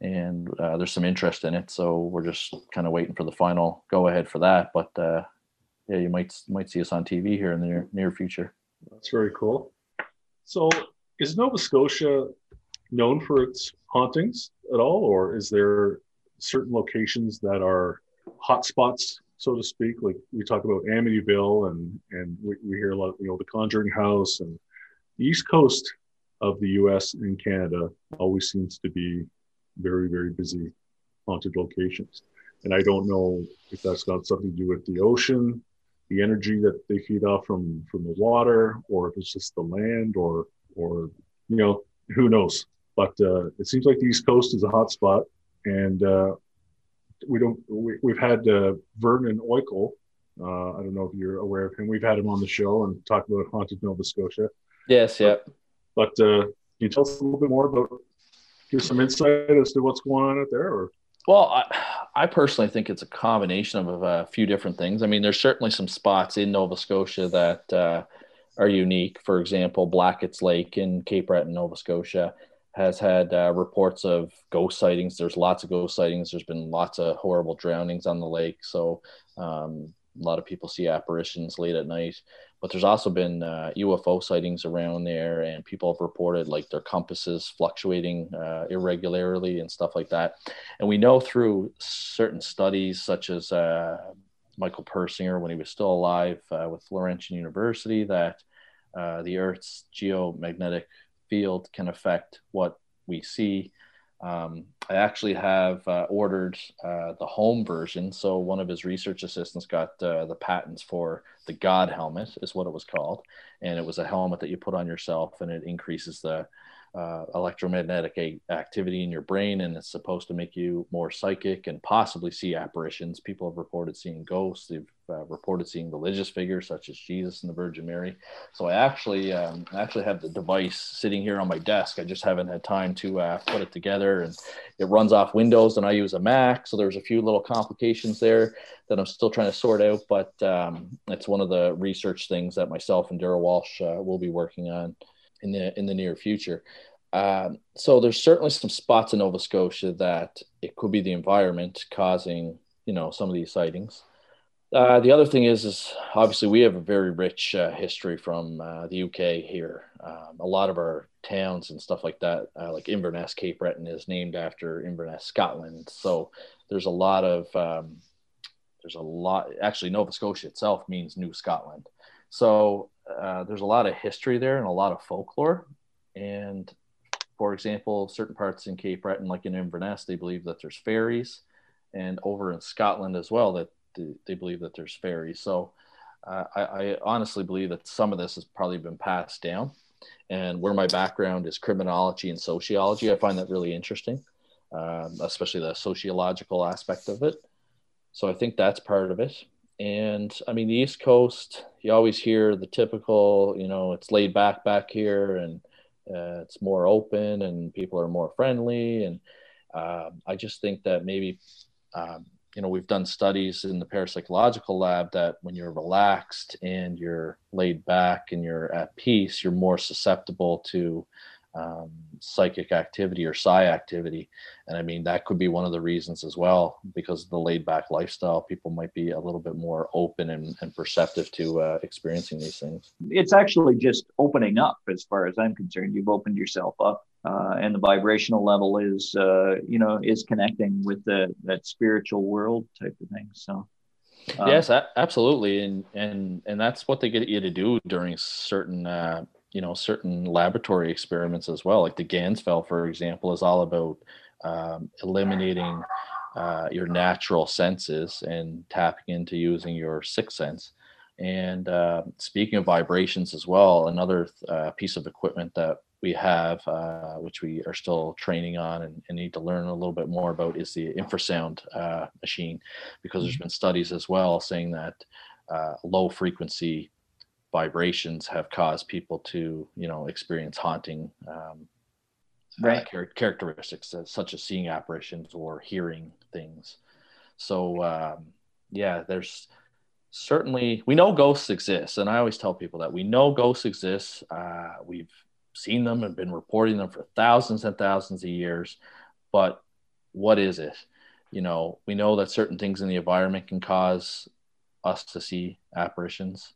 And uh, there's some interest in it, so we're just kind of waiting for the final go ahead for that. But uh, yeah, you might might see us on TV here in the near, near future. That's very cool. So, is Nova Scotia known for its hauntings at all, or is there certain locations that are hotspots, so to speak? Like we talk about Amityville, and and we, we hear a lot, you know, the Conjuring House, and the East Coast of the U.S. and Canada always seems to be very, very busy haunted locations. And I don't know if that's got something to do with the ocean the energy that they feed off from from the water, or if it's just the land, or or you know who knows. But uh, it seems like the East Coast is a hot spot, and uh, we don't. We, have had uh, Vernon Oickle. Uh, I don't know if you're aware of him. We've had him on the show and talked about haunted Nova Scotia. Yes, yeah. But, but uh, can you tell us a little bit more about? Give some insight as to what's going on out there, or well, I, I personally think it's a combination of a few different things. I mean, there's certainly some spots in Nova Scotia that uh, are unique. For example, Blackett's Lake in Cape Breton, Nova Scotia, has had uh, reports of ghost sightings. There's lots of ghost sightings. There's been lots of horrible drownings on the lake. So um, a lot of people see apparitions late at night but there's also been uh, UFO sightings around there, and people have reported like their compasses fluctuating uh, irregularly and stuff like that. And we know through certain studies, such as uh, Michael Persinger when he was still alive uh, with Laurentian University, that uh, the Earth's geomagnetic field can affect what we see um, I actually have uh, ordered uh, the home version. So one of his research assistants got uh, the patents for the God helmet, is what it was called, and it was a helmet that you put on yourself, and it increases the uh, electromagnetic activity in your brain, and it's supposed to make you more psychic and possibly see apparitions. People have reported seeing ghosts. They've uh, reported seeing religious figures such as Jesus and the Virgin Mary. So I actually, um, actually have the device sitting here on my desk. I just haven't had time to uh, put it together, and it runs off Windows, and I use a Mac. So there's a few little complications there that I'm still trying to sort out. But um, it's one of the research things that myself and Daryl Walsh uh, will be working on in the in the near future. Um, so there's certainly some spots in Nova Scotia that it could be the environment causing you know some of these sightings. Uh, the other thing is, is obviously we have a very rich uh, history from uh, the UK here. Um, a lot of our towns and stuff like that, uh, like Inverness, Cape Breton, is named after Inverness, Scotland. So there's a lot of um, there's a lot. Actually, Nova Scotia itself means New Scotland. So uh, there's a lot of history there and a lot of folklore. And for example, certain parts in Cape Breton, like in Inverness, they believe that there's fairies, and over in Scotland as well, that they believe that there's fairies. So uh, I, I, honestly believe that some of this has probably been passed down. And where my background is criminology and sociology, I find that really interesting, um, especially the sociological aspect of it. So I think that's part of it. And I mean, the East Coast, you always hear the typical, you know, it's laid back back here and uh, it's more open and people are more friendly. And uh, I just think that maybe, um, you know, we've done studies in the parapsychological lab that when you're relaxed and you're laid back and you're at peace, you're more susceptible to um, psychic activity or psi activity. And I mean, that could be one of the reasons as well, because of the laid back lifestyle, people might be a little bit more open and, and perceptive to uh, experiencing these things. It's actually just opening up as far as I'm concerned. You've opened yourself up. Uh, and the vibrational level is, uh, you know, is connecting with the that spiritual world type of thing. So, um, yes, absolutely, and and and that's what they get you to do during certain uh, you know certain laboratory experiments as well like the Ganzfeld for example is all about um, eliminating uh, your natural senses and tapping into using your sixth sense and uh, speaking of vibrations as well another uh, piece of equipment that we have uh, which we are still training on and, and, need to learn a little bit more about is the infrasound uh, machine because there's mm-hmm. been studies as well saying that uh, low frequency vibrations have caused people to you know experience haunting um, uh, right. uh, char- characteristics uh, such as seeing apparitions or hearing things. So um, yeah there's certainly we know ghosts exist and i always tell people that we know ghosts exist. Uh, we've seen them and been reporting them for thousands and thousands of years but what is it? You know we know that certain things in the environment can cause us to see apparitions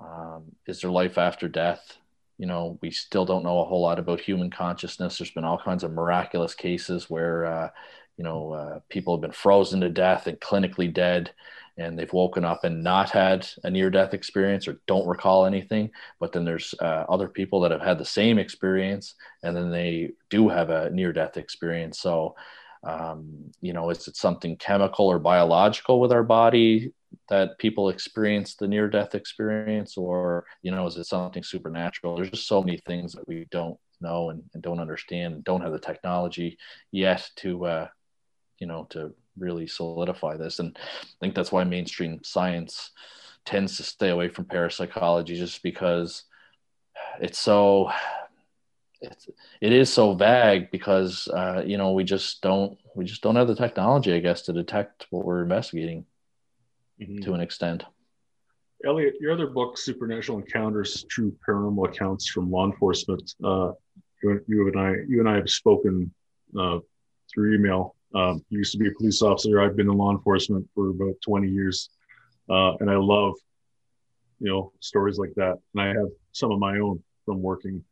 um, is there life after death? You know, we still don't know a whole lot about human consciousness. There's been all kinds of miraculous cases where, uh, you know, uh, people have been frozen to death and clinically dead, and they've woken up and not had a near death experience or don't recall anything. But then there's uh, other people that have had the same experience and then they do have a near death experience. So, um, you know, is it something chemical or biological with our body that people experience the near death experience or you know is it something supernatural? There's just so many things that we don't know and, and don't understand and don't have the technology yet to uh, you know to really solidify this. And i think that's why mainstream science tends to stay away from parapsychology just because it's so it's it is so vague because uh, you know we just don't we just don't have the technology i guess to detect what we're investigating mm-hmm. to an extent. Elliot, your other book, Supernatural Encounters: True Paranormal Accounts from Law Enforcement. Uh, you, you, and I, you and I have spoken uh, through email. Um, you used to be a police officer. I've been in law enforcement for about 20 years, uh, and I love, you know, stories like that. And I have some of my own from working.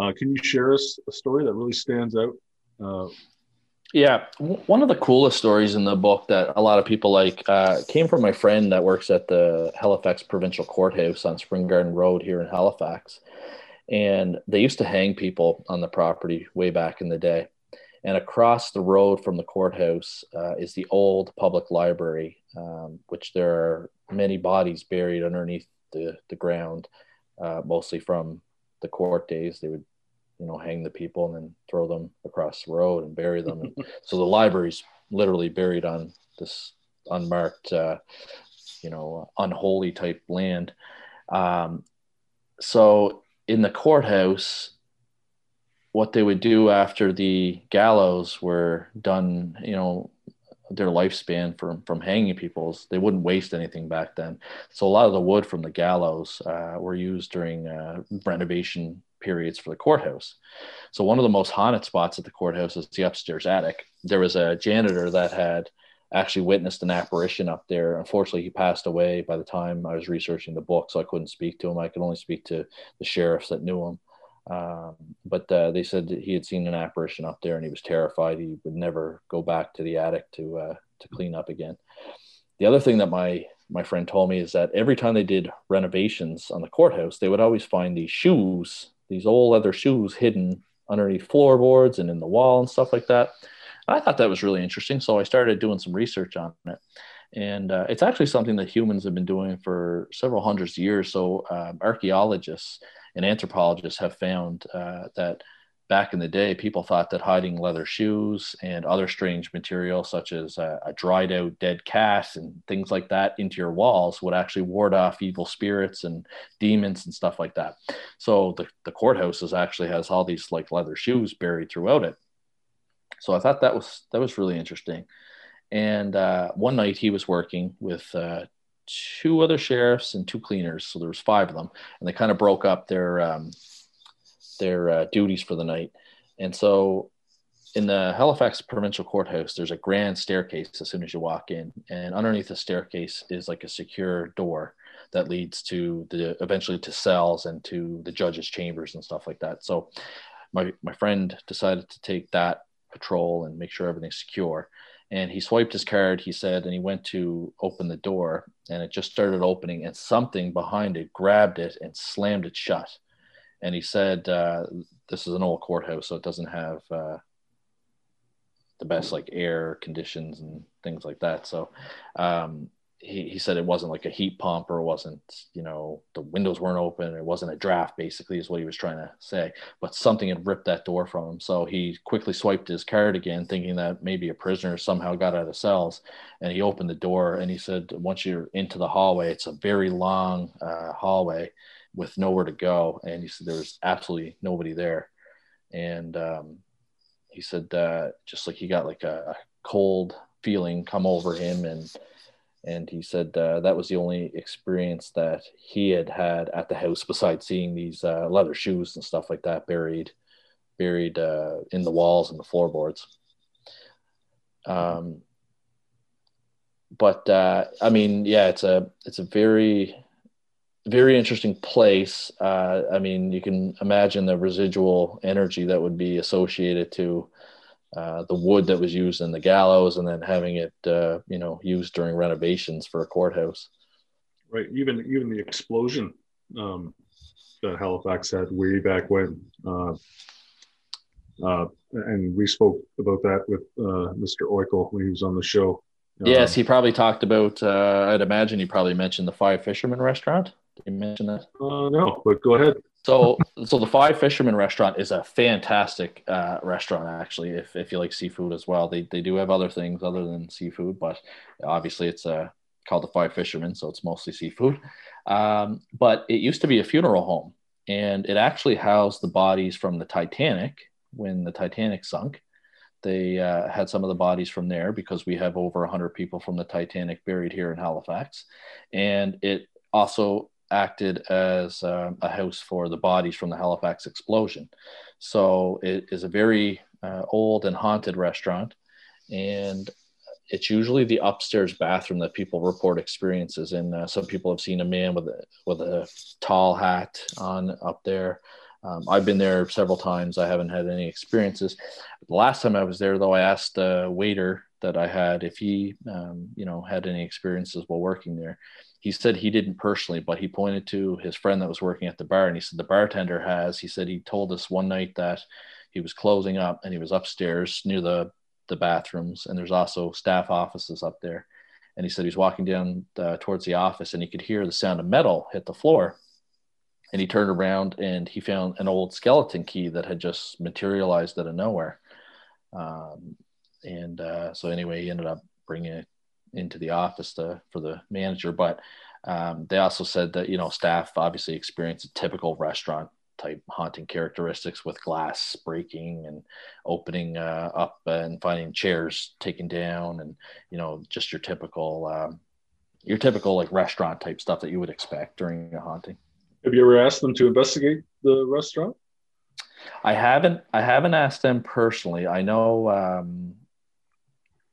Uh, can you share us a story that really stands out uh, yeah, one of the coolest stories in the book that a lot of people like uh, came from my friend that works at the Halifax Provincial Courthouse on Spring Garden Road here in Halifax. And they used to hang people on the property way back in the day. And across the road from the courthouse uh, is the old public library, um, which there are many bodies buried underneath the, the ground, uh, mostly from the court days. They would you know hang the people and then throw them across the road and bury them. And so the library's literally buried on this unmarked, uh, you know, unholy type land. Um, so in the courthouse, what they would do after the gallows were done, you know, their lifespan from from hanging people's they wouldn't waste anything back then so a lot of the wood from the gallows uh, were used during uh, renovation periods for the courthouse. So one of the most haunted spots at the courthouse is the upstairs attic. There was a janitor that had actually witnessed an apparition up there. Unfortunately he passed away by the time i was researching the book so i couldn't speak to him. I could only speak to the sheriffs that knew him. Um, but uh, they said that he had seen an apparition up there and he was terrified. He would never go back to the attic to uh, to clean up again. The other thing that my my friend told me is that every time they did renovations on the courthouse, they would always find these shoes, these old leather shoes, hidden underneath floorboards and in the wall and stuff like that. And I thought that was really interesting, so I started doing some research on it. And uh, it's actually something that humans have been doing for several hundreds of years. So um, archaeologists and anthropologists have found uh, that back in the day, people thought that hiding leather shoes and other strange material, such as a, a, dried out dead cat and things like that, into your walls would actually ward off evil spirits and demons and stuff like that. So the, the courthouse actually has all these like leather shoes buried throughout it. So I thought that was that was really interesting. And uh, one night he was working with uh, two other sheriffs and two cleaners, so there was five of them, and they kind of broke up their um, their uh, duties for the night. And so, in the Halifax Provincial Courthouse, there's a grand staircase as soon as you walk in, and underneath the staircase is like a secure door that leads to the eventually to cells and to the judge's chambers and stuff like that. So, my my friend decided to take that patrol and make sure everything's secure and he swiped his card he said and he went to open the door and it just started opening and something behind it grabbed it and slammed it shut and he said uh, this is an old courthouse so it doesn't have uh, the best like air conditions and things like that. So um, he, he said it wasn't like a heat pump or it wasn't you know the windows weren't open. It wasn't a draft basically is what he was trying to say. But something had ripped that door from him. So he quickly swiped his card again thinking that maybe a prisoner somehow got out of cells. And he opened the door and he said once you're into the hallway it's a very long uh, hallway with nowhere to go. And he said there was absolutely nobody there. And um, he said uh, just like he got like a, a cold feeling come over him. And and he said uh, that was the only experience that he had had at the house besides seeing these uh, leather shoes and stuff like that buried buried uh, in the walls and the floorboards. Um, but uh, i mean yeah it's a it's a very very interesting place. Uh, i mean you can imagine the residual energy that would be associated to uh, the wood that was used in the gallows and then having it uh, you know used during renovations for a courthouse. Right. Even even the explosion um, that halifax had way back when uh, uh and we spoke about that with uh, mr Oickle when he was on the show. Yes he probably talked about i'd imagine he probably mentioned the five fishermen restaurant he mention that no but go ahead so, so the Five Fishermen restaurant is a fantastic uh, restaurant. Actually, if, if you like seafood as well, they they do have other things other than seafood, but obviously it's uh, called the Five Fishermen, so it's mostly seafood. Um, but it used to be a funeral home, and it actually housed the bodies from the Titanic when the Titanic sunk. They uh, had some of the bodies from there because we have over 100 people from the Titanic buried here in Halifax, and it also acted as um, a house for the bodies from the Halifax explosion. So it is a very uh, old and haunted restaurant, and it's usually the upstairs bathroom that people report experiences. And uh, some people have seen a man with a with a tall hat on up there. Um, I've been there several times. I haven't had any experiences. The last time I was there, though, I asked the waiter that I had if he, um, you know, had any experiences while working there he said he didn't personally, but he pointed to his friend that was working at the bar and he said the bartender has. He said he told us one night that he was closing up and he was upstairs near the the bathrooms and there's also staff offices up there. And he said he was walking down uh, towards the office and he could hear the sound of metal hit the floor. and he turned around and he found an old skeleton key that had just materialized out of nowhere. Um, and uh, so anyway, he ended up bringing it into the office to, for the manager. But um, they also said that you know staff obviously experience a typical restaurant type haunting characteristics with glass breaking and opening uh, up and finding chairs taken down and you know just your typical um, your typical like restaurant type stuff that you would expect during a haunting. Have you ever asked them to investigate the restaurant? I haven't. I haven't asked them personally. I know. Um,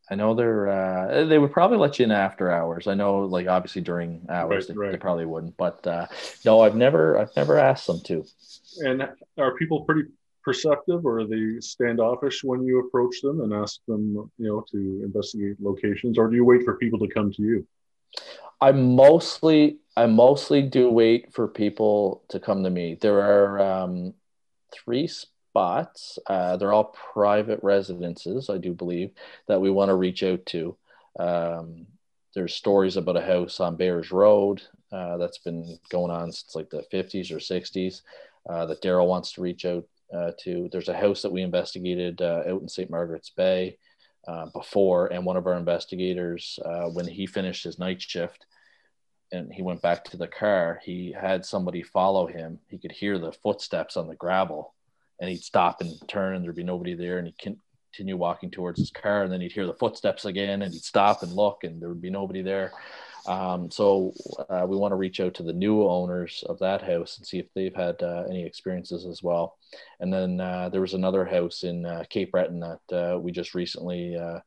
I know they're. Uh, they would probably let you in after hours. I know, like obviously during hours, Right, they, right. they probably wouldn't. But uh, no, I've never. I've never asked them to. And are people pretty perceptive or are they standoffish when you approach them and ask them, you know, to investigate locations or do you wait for people to come to you? I mostly. I mostly do wait for people to come to me. There are um, three spots. Uh, they're all private residences, I do believe, that we want to reach out to. Um, there's stories about a house on Bears Road uh, that's been going on since like the 50s or 60s uh, that Daryl wants to reach out uh, to. There's a house that we investigated uh, out in St. Margaret's Bay uh, before, and one of our investigators, when he finished his night shift, and he went back to the car, he had somebody follow him. He could hear the footsteps on the gravel and he'd stop and turn and there'd be nobody there and he'd continue walking towards his car and then he'd hear the footsteps again and he'd stop and look and there would be nobody there. Um, so uh, we want to reach out to the new owners of that house and see if they've had uh, any experiences as well. And then uh, there was another house in uh, Cape Breton that uh, we just recently uh,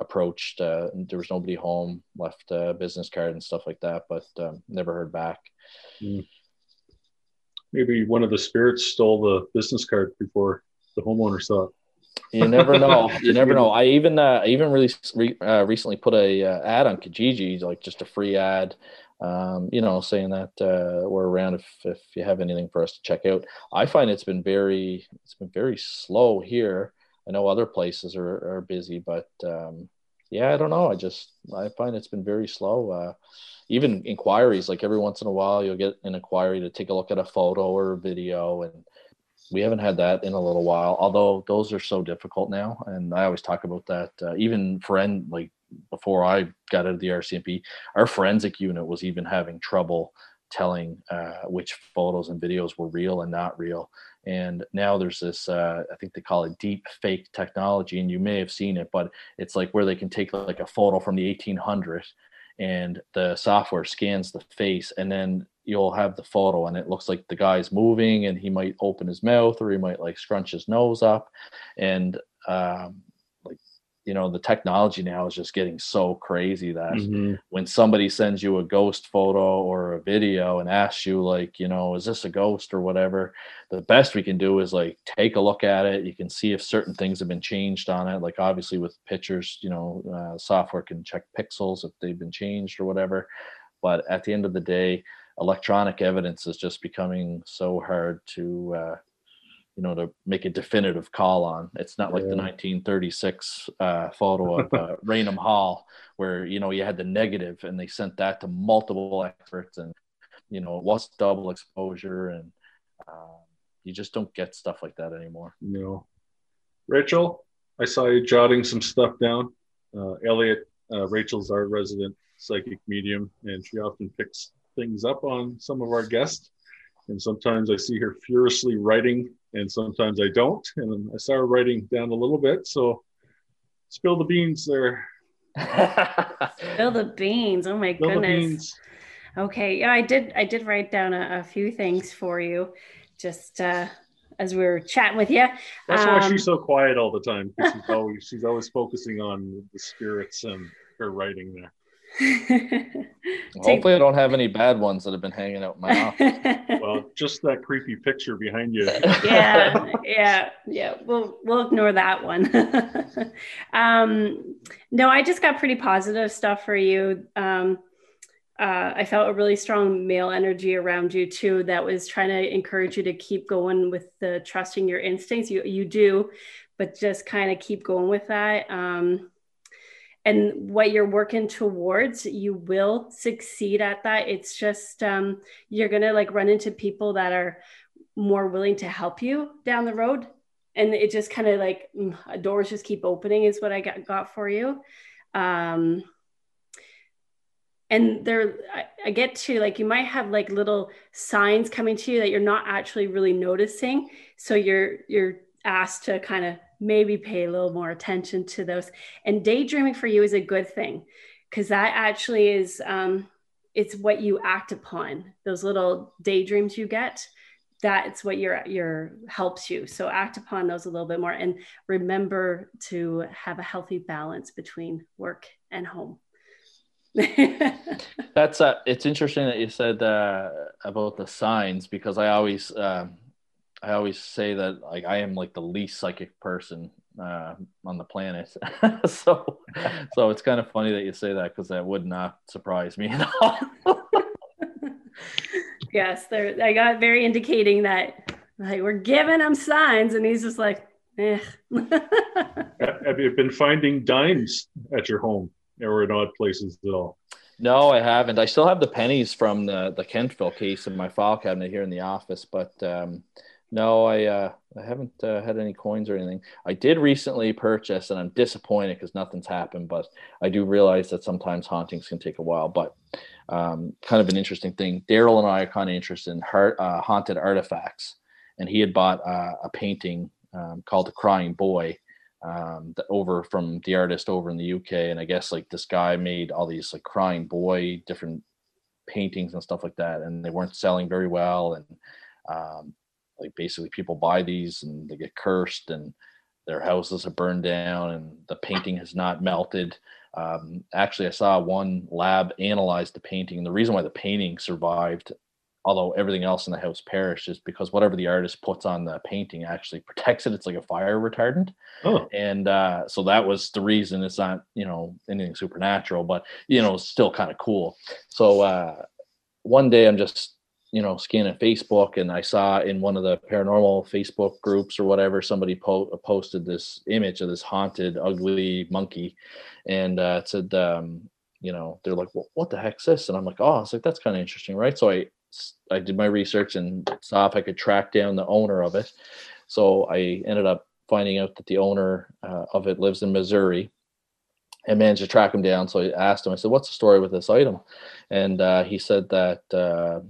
approached. There was nobody home, left a business card and stuff like that, but um, never heard back. Maybe one of the spirits stole the business card before the homeowner saw it. You never know. You never know. I even uh, I even really re- uh, recently put a uh, ad on Kijiji, like just a free ad, um, you know, saying that uh, we're around if if you have anything for us to check out. I find it's been very it's been very slow here. I know other places are are busy, but um, yeah, I don't know. I just I find it's been very slow. Uh, even inquiries, like every once in a while, you'll get an inquiry to take a look at a photo or a video, and we haven't had that in a little while. Although those are so difficult now, and I always talk about that. Uh, even friend like before I got out of the RCMP, our forensic unit was even having trouble telling uh, which photos and videos were real and not real. And now there's this, uh, I think they call it deep fake technology, and you may have seen it, but it's like where they can take like a photo from the 1800s and the software scans the face and then you'll have the photo and it looks like the guy's moving and he might open his mouth or he might like scrunch his nose up and um, you know the technology now is just getting so crazy that Mm-hmm. when somebody sends you a ghost photo or a video and asks you like you know is this a ghost or whatever? the best we can do is like take a look at it. You can see if certain things have been changed on it. Like obviously with pictures you know uh, software can check pixels if they've been changed or whatever. But at the end of the day electronic evidence is just becoming so hard to uh, you know to make a definitive call on it's not like the 1936 uh, photo of uh, raynham hall where you know you had the negative and they sent that to multiple experts and you know it was double exposure and uh, you just don't get stuff like that anymore You know, Rachel, I saw you jotting some stuff down. Uh, Elliot, uh, Rachel's our resident psychic medium, and she often picks things up on some of our guests. And sometimes I see her furiously writing, and sometimes I don't. And I saw her writing down a little bit. So spill the beans there. Spill the beans. Oh my Spill the goodness. beans. Okay, yeah, I did. I did write down a, a few things for you, just uh, as we were chatting with you. That's why Um, she's so quiet all the time. She's always, she's always focusing on the spirits and her writing there. hopefully i don't have any bad ones that have been hanging out in my office Well, just that creepy picture behind you. yeah, yeah, yeah. We'll we'll ignore that one. um, no, I just got pretty positive stuff for you. Um, uh, I felt a really strong male energy around you too. That was trying to encourage you to keep going with the trusting your instincts. You you do, but just kind of keep going with that. Um, and what you're working towards you will succeed at that. It's just um, you're gonna like run into people that are more willing to help you down the road. And it just kind of like mm, doors just keep opening is what i got, got for you. Um, and there I, I get to like you might have like little signs coming to you that you're not actually really noticing. So you're you're asked to kind of maybe pay a little more attention to those. And daydreaming for you is a good thing because that actually is um, it's what you act upon. Those little daydreams you get that's what your your helps you. So act upon those a little bit more and remember to have a healthy balance between work and home. That's uh it's interesting that you said uh about the signs because i always um i always say that like i am like the least psychic person uh on the planet so so it's kind of funny that you say that because that would not surprise me at all yes, there. I got very indicating that like we're giving him signs, and he's just like, eh. Have you been finding dimes at your home or in odd places at all? No, I haven't. I still have the pennies from the the Kentville case in my file cabinet here in the office, but um, no, I uh, I haven't uh, had any coins or anything. I did recently purchase, and I'm disappointed because nothing's happened. But I do realize that sometimes hauntings can take a while. But um, kind of an interesting thing. Daryl and I are kind of interested in heart, uh, haunted artifacts, and he had bought uh, a painting um, called "The Crying Boy." Um, the, over from the artist over in the UK, and I guess like this guy made all these like crying boy different paintings and stuff like that, and they weren't selling very well, and um, like basically people buy these and they get cursed and their houses have burned down and the painting has not melted. Um, actually i saw one lab analyze the painting. And the reason why the painting survived although everything else in the house perished is because whatever the artist puts on the painting actually protects it. It's like a fire retardant. Oh. and uh, so that was the reason it's not you know anything supernatural but you know still kind of cool. So uh, one day i'm just you know scanning facebook and i saw in one of the paranormal facebook groups or whatever somebody po- posted this image of this haunted ugly monkey and uh, it said um, you know they're like well, what the heck's this and i'm like oh it's like that's kind of interesting right so i i did my research and saw if i could track down the owner of it so i ended up finding out that the owner uh, of it lives in missouri and managed to track him down. So I asked him, I said, what's the story with this item? And uh, he said that uh,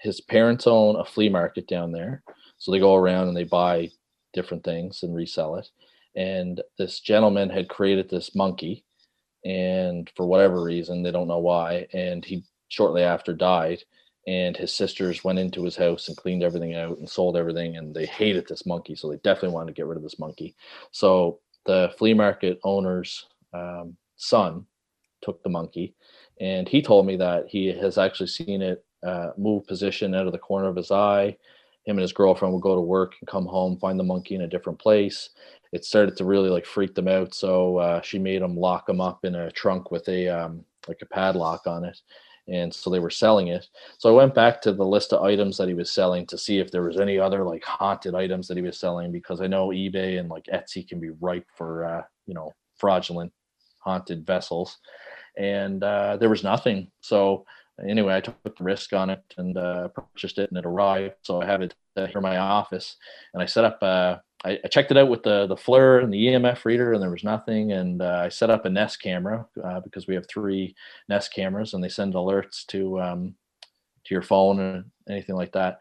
his parents own a flea market down there. So they go around and they buy different things and resell it. And this gentleman had created this monkey, and for whatever reason, they don't know why. And he shortly after died. And his sisters went into his house and cleaned everything out and sold everything. And they hated this monkey. So they definitely wanted to get rid of this monkey. So the flea market owner's um, son took the monkey. And he told me that he has actually seen it uh, move position out of the corner of his eye. Him and his girlfriend would go to work and come home, find the monkey in a different place. It started to really like freak them out, so uh, she made him lock him up in a trunk with a um, like a padlock on it, and so they were selling it. So I went back to the list of items that he was selling to see if there was any other like haunted items that he was selling because I know eBay and like Etsy can be ripe for uh, you know fraudulent haunted vessels, and uh, there was nothing. So anyway, I took the risk on it and uh, purchased it, and it arrived. So I have it uh, here in my office, and I set up. Uh, I, I, checked it out with the the FLIR and the EMF reader, and there was nothing. And uh, I set up a Nest camera uh, because we have three Nest cameras, and they send alerts to um, to your phone and anything like that.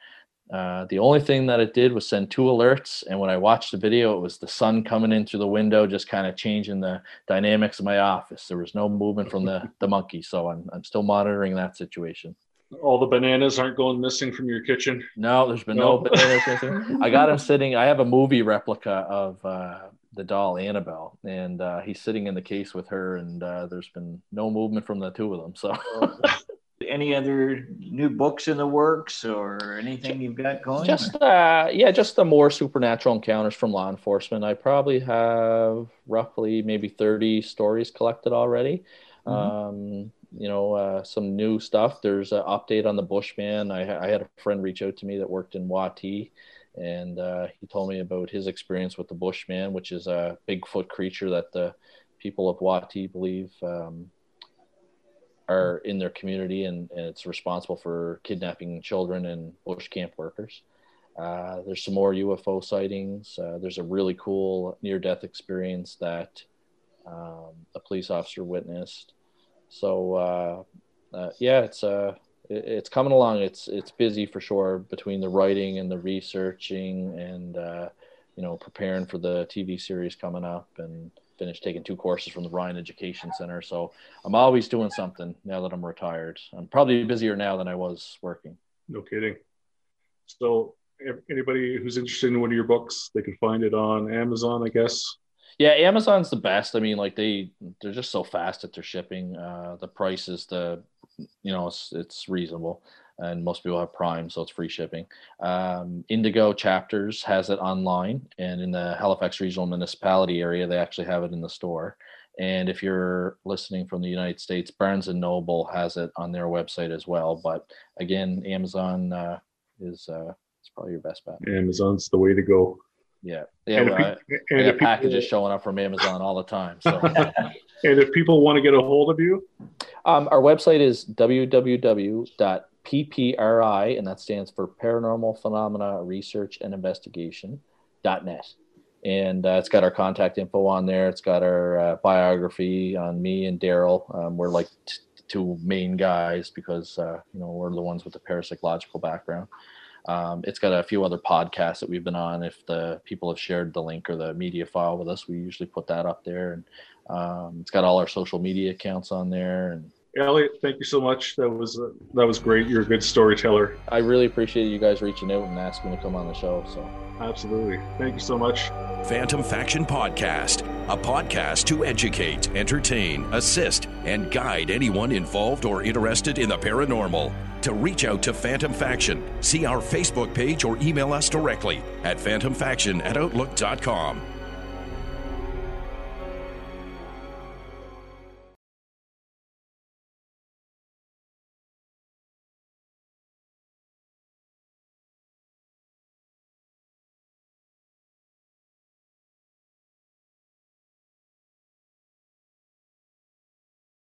Uh, the only thing that it did was send two alerts, and when I watched the video, it was the sun coming in through the window, just kind of changing the dynamics of my office. There was no movement from the the monkey, so I'm I'm still monitoring that situation. All the bananas aren't going missing from your kitchen. No, there's been no, no bananas missing. I got him sitting. I have a movie replica of uh, the doll Annabelle, and uh, he's sitting in the case with her, and uh, there's been no movement from the two of them. So. Any other new books in the works or anything you've got going? Just uh, yeah, just the more supernatural encounters from law enforcement. I probably have roughly maybe thirty stories collected already. Mm-hmm. Um, you know, uh, some new stuff. There's an update on the Bushman. I, I, had a friend reach out to me that worked in Whatì, and uh, he told me about his experience with the Bushman, which is a Bigfoot creature that the people of Whatì believe um, are in their community and, and, it's responsible for kidnapping children and bush camp workers. Uh, there's some more UFO sightings. Uh, there's a really cool near death experience that um, a police officer witnessed. So, uh, uh yeah, it's, uh, it's coming along. It's, it's busy for sure between the writing and the researching and, uh, you know, preparing for the TV series coming up and finished taking two courses from the Rhine Education Center. So I'm always doing something now that I'm retired. I'm probably busier now than I was working. No kidding. So anybody who's interested in one of your books, they can find it on Amazon, I guess. Yeah, Amazon's the best. I mean, like they they're just so fast at their shipping. Uh, the price is the, you know, it's, it's reasonable, and most people have Prime, so it's free shipping. Um, Indigo Chapters has it online, and in the Halifax Regional Municipality area, they actually have it in the store. And if you're listening from the United States, Barnes and Noble has it on their website as well. But again, Amazon uh, is uh, it's probably your best bet. Amazon's the way to go. Yeah, yeah. And, I, and packages people, showing up from Amazon all the time. So. and if people want to get a hold of you, um, our website is www.ppri, and that stands for Paranormal Phenomena Research and Investigation dot .net. And uh, it's got our contact info on there. It's got our uh, biography on me and Daryl. Um, we're like t- two main guys because uh, you know we're the ones with the parapsychological background. Um, it's got a few other podcasts that we've been on. If the people have shared the link or the media file with us, we usually put that up there. And um, it's got all our social media accounts on there. And Elliot, thank you so much. That was uh, that was great. You're a good storyteller. I really appreciate you guys reaching out and asking me to come on the show. So absolutely, thank you so much. Phantom Faction Podcast, a podcast to educate, entertain, assist, and guide anyone involved or interested in the paranormal. To reach out to Phantom Faction, see our Facebook page or email us directly at phantomfaction at outlook.com.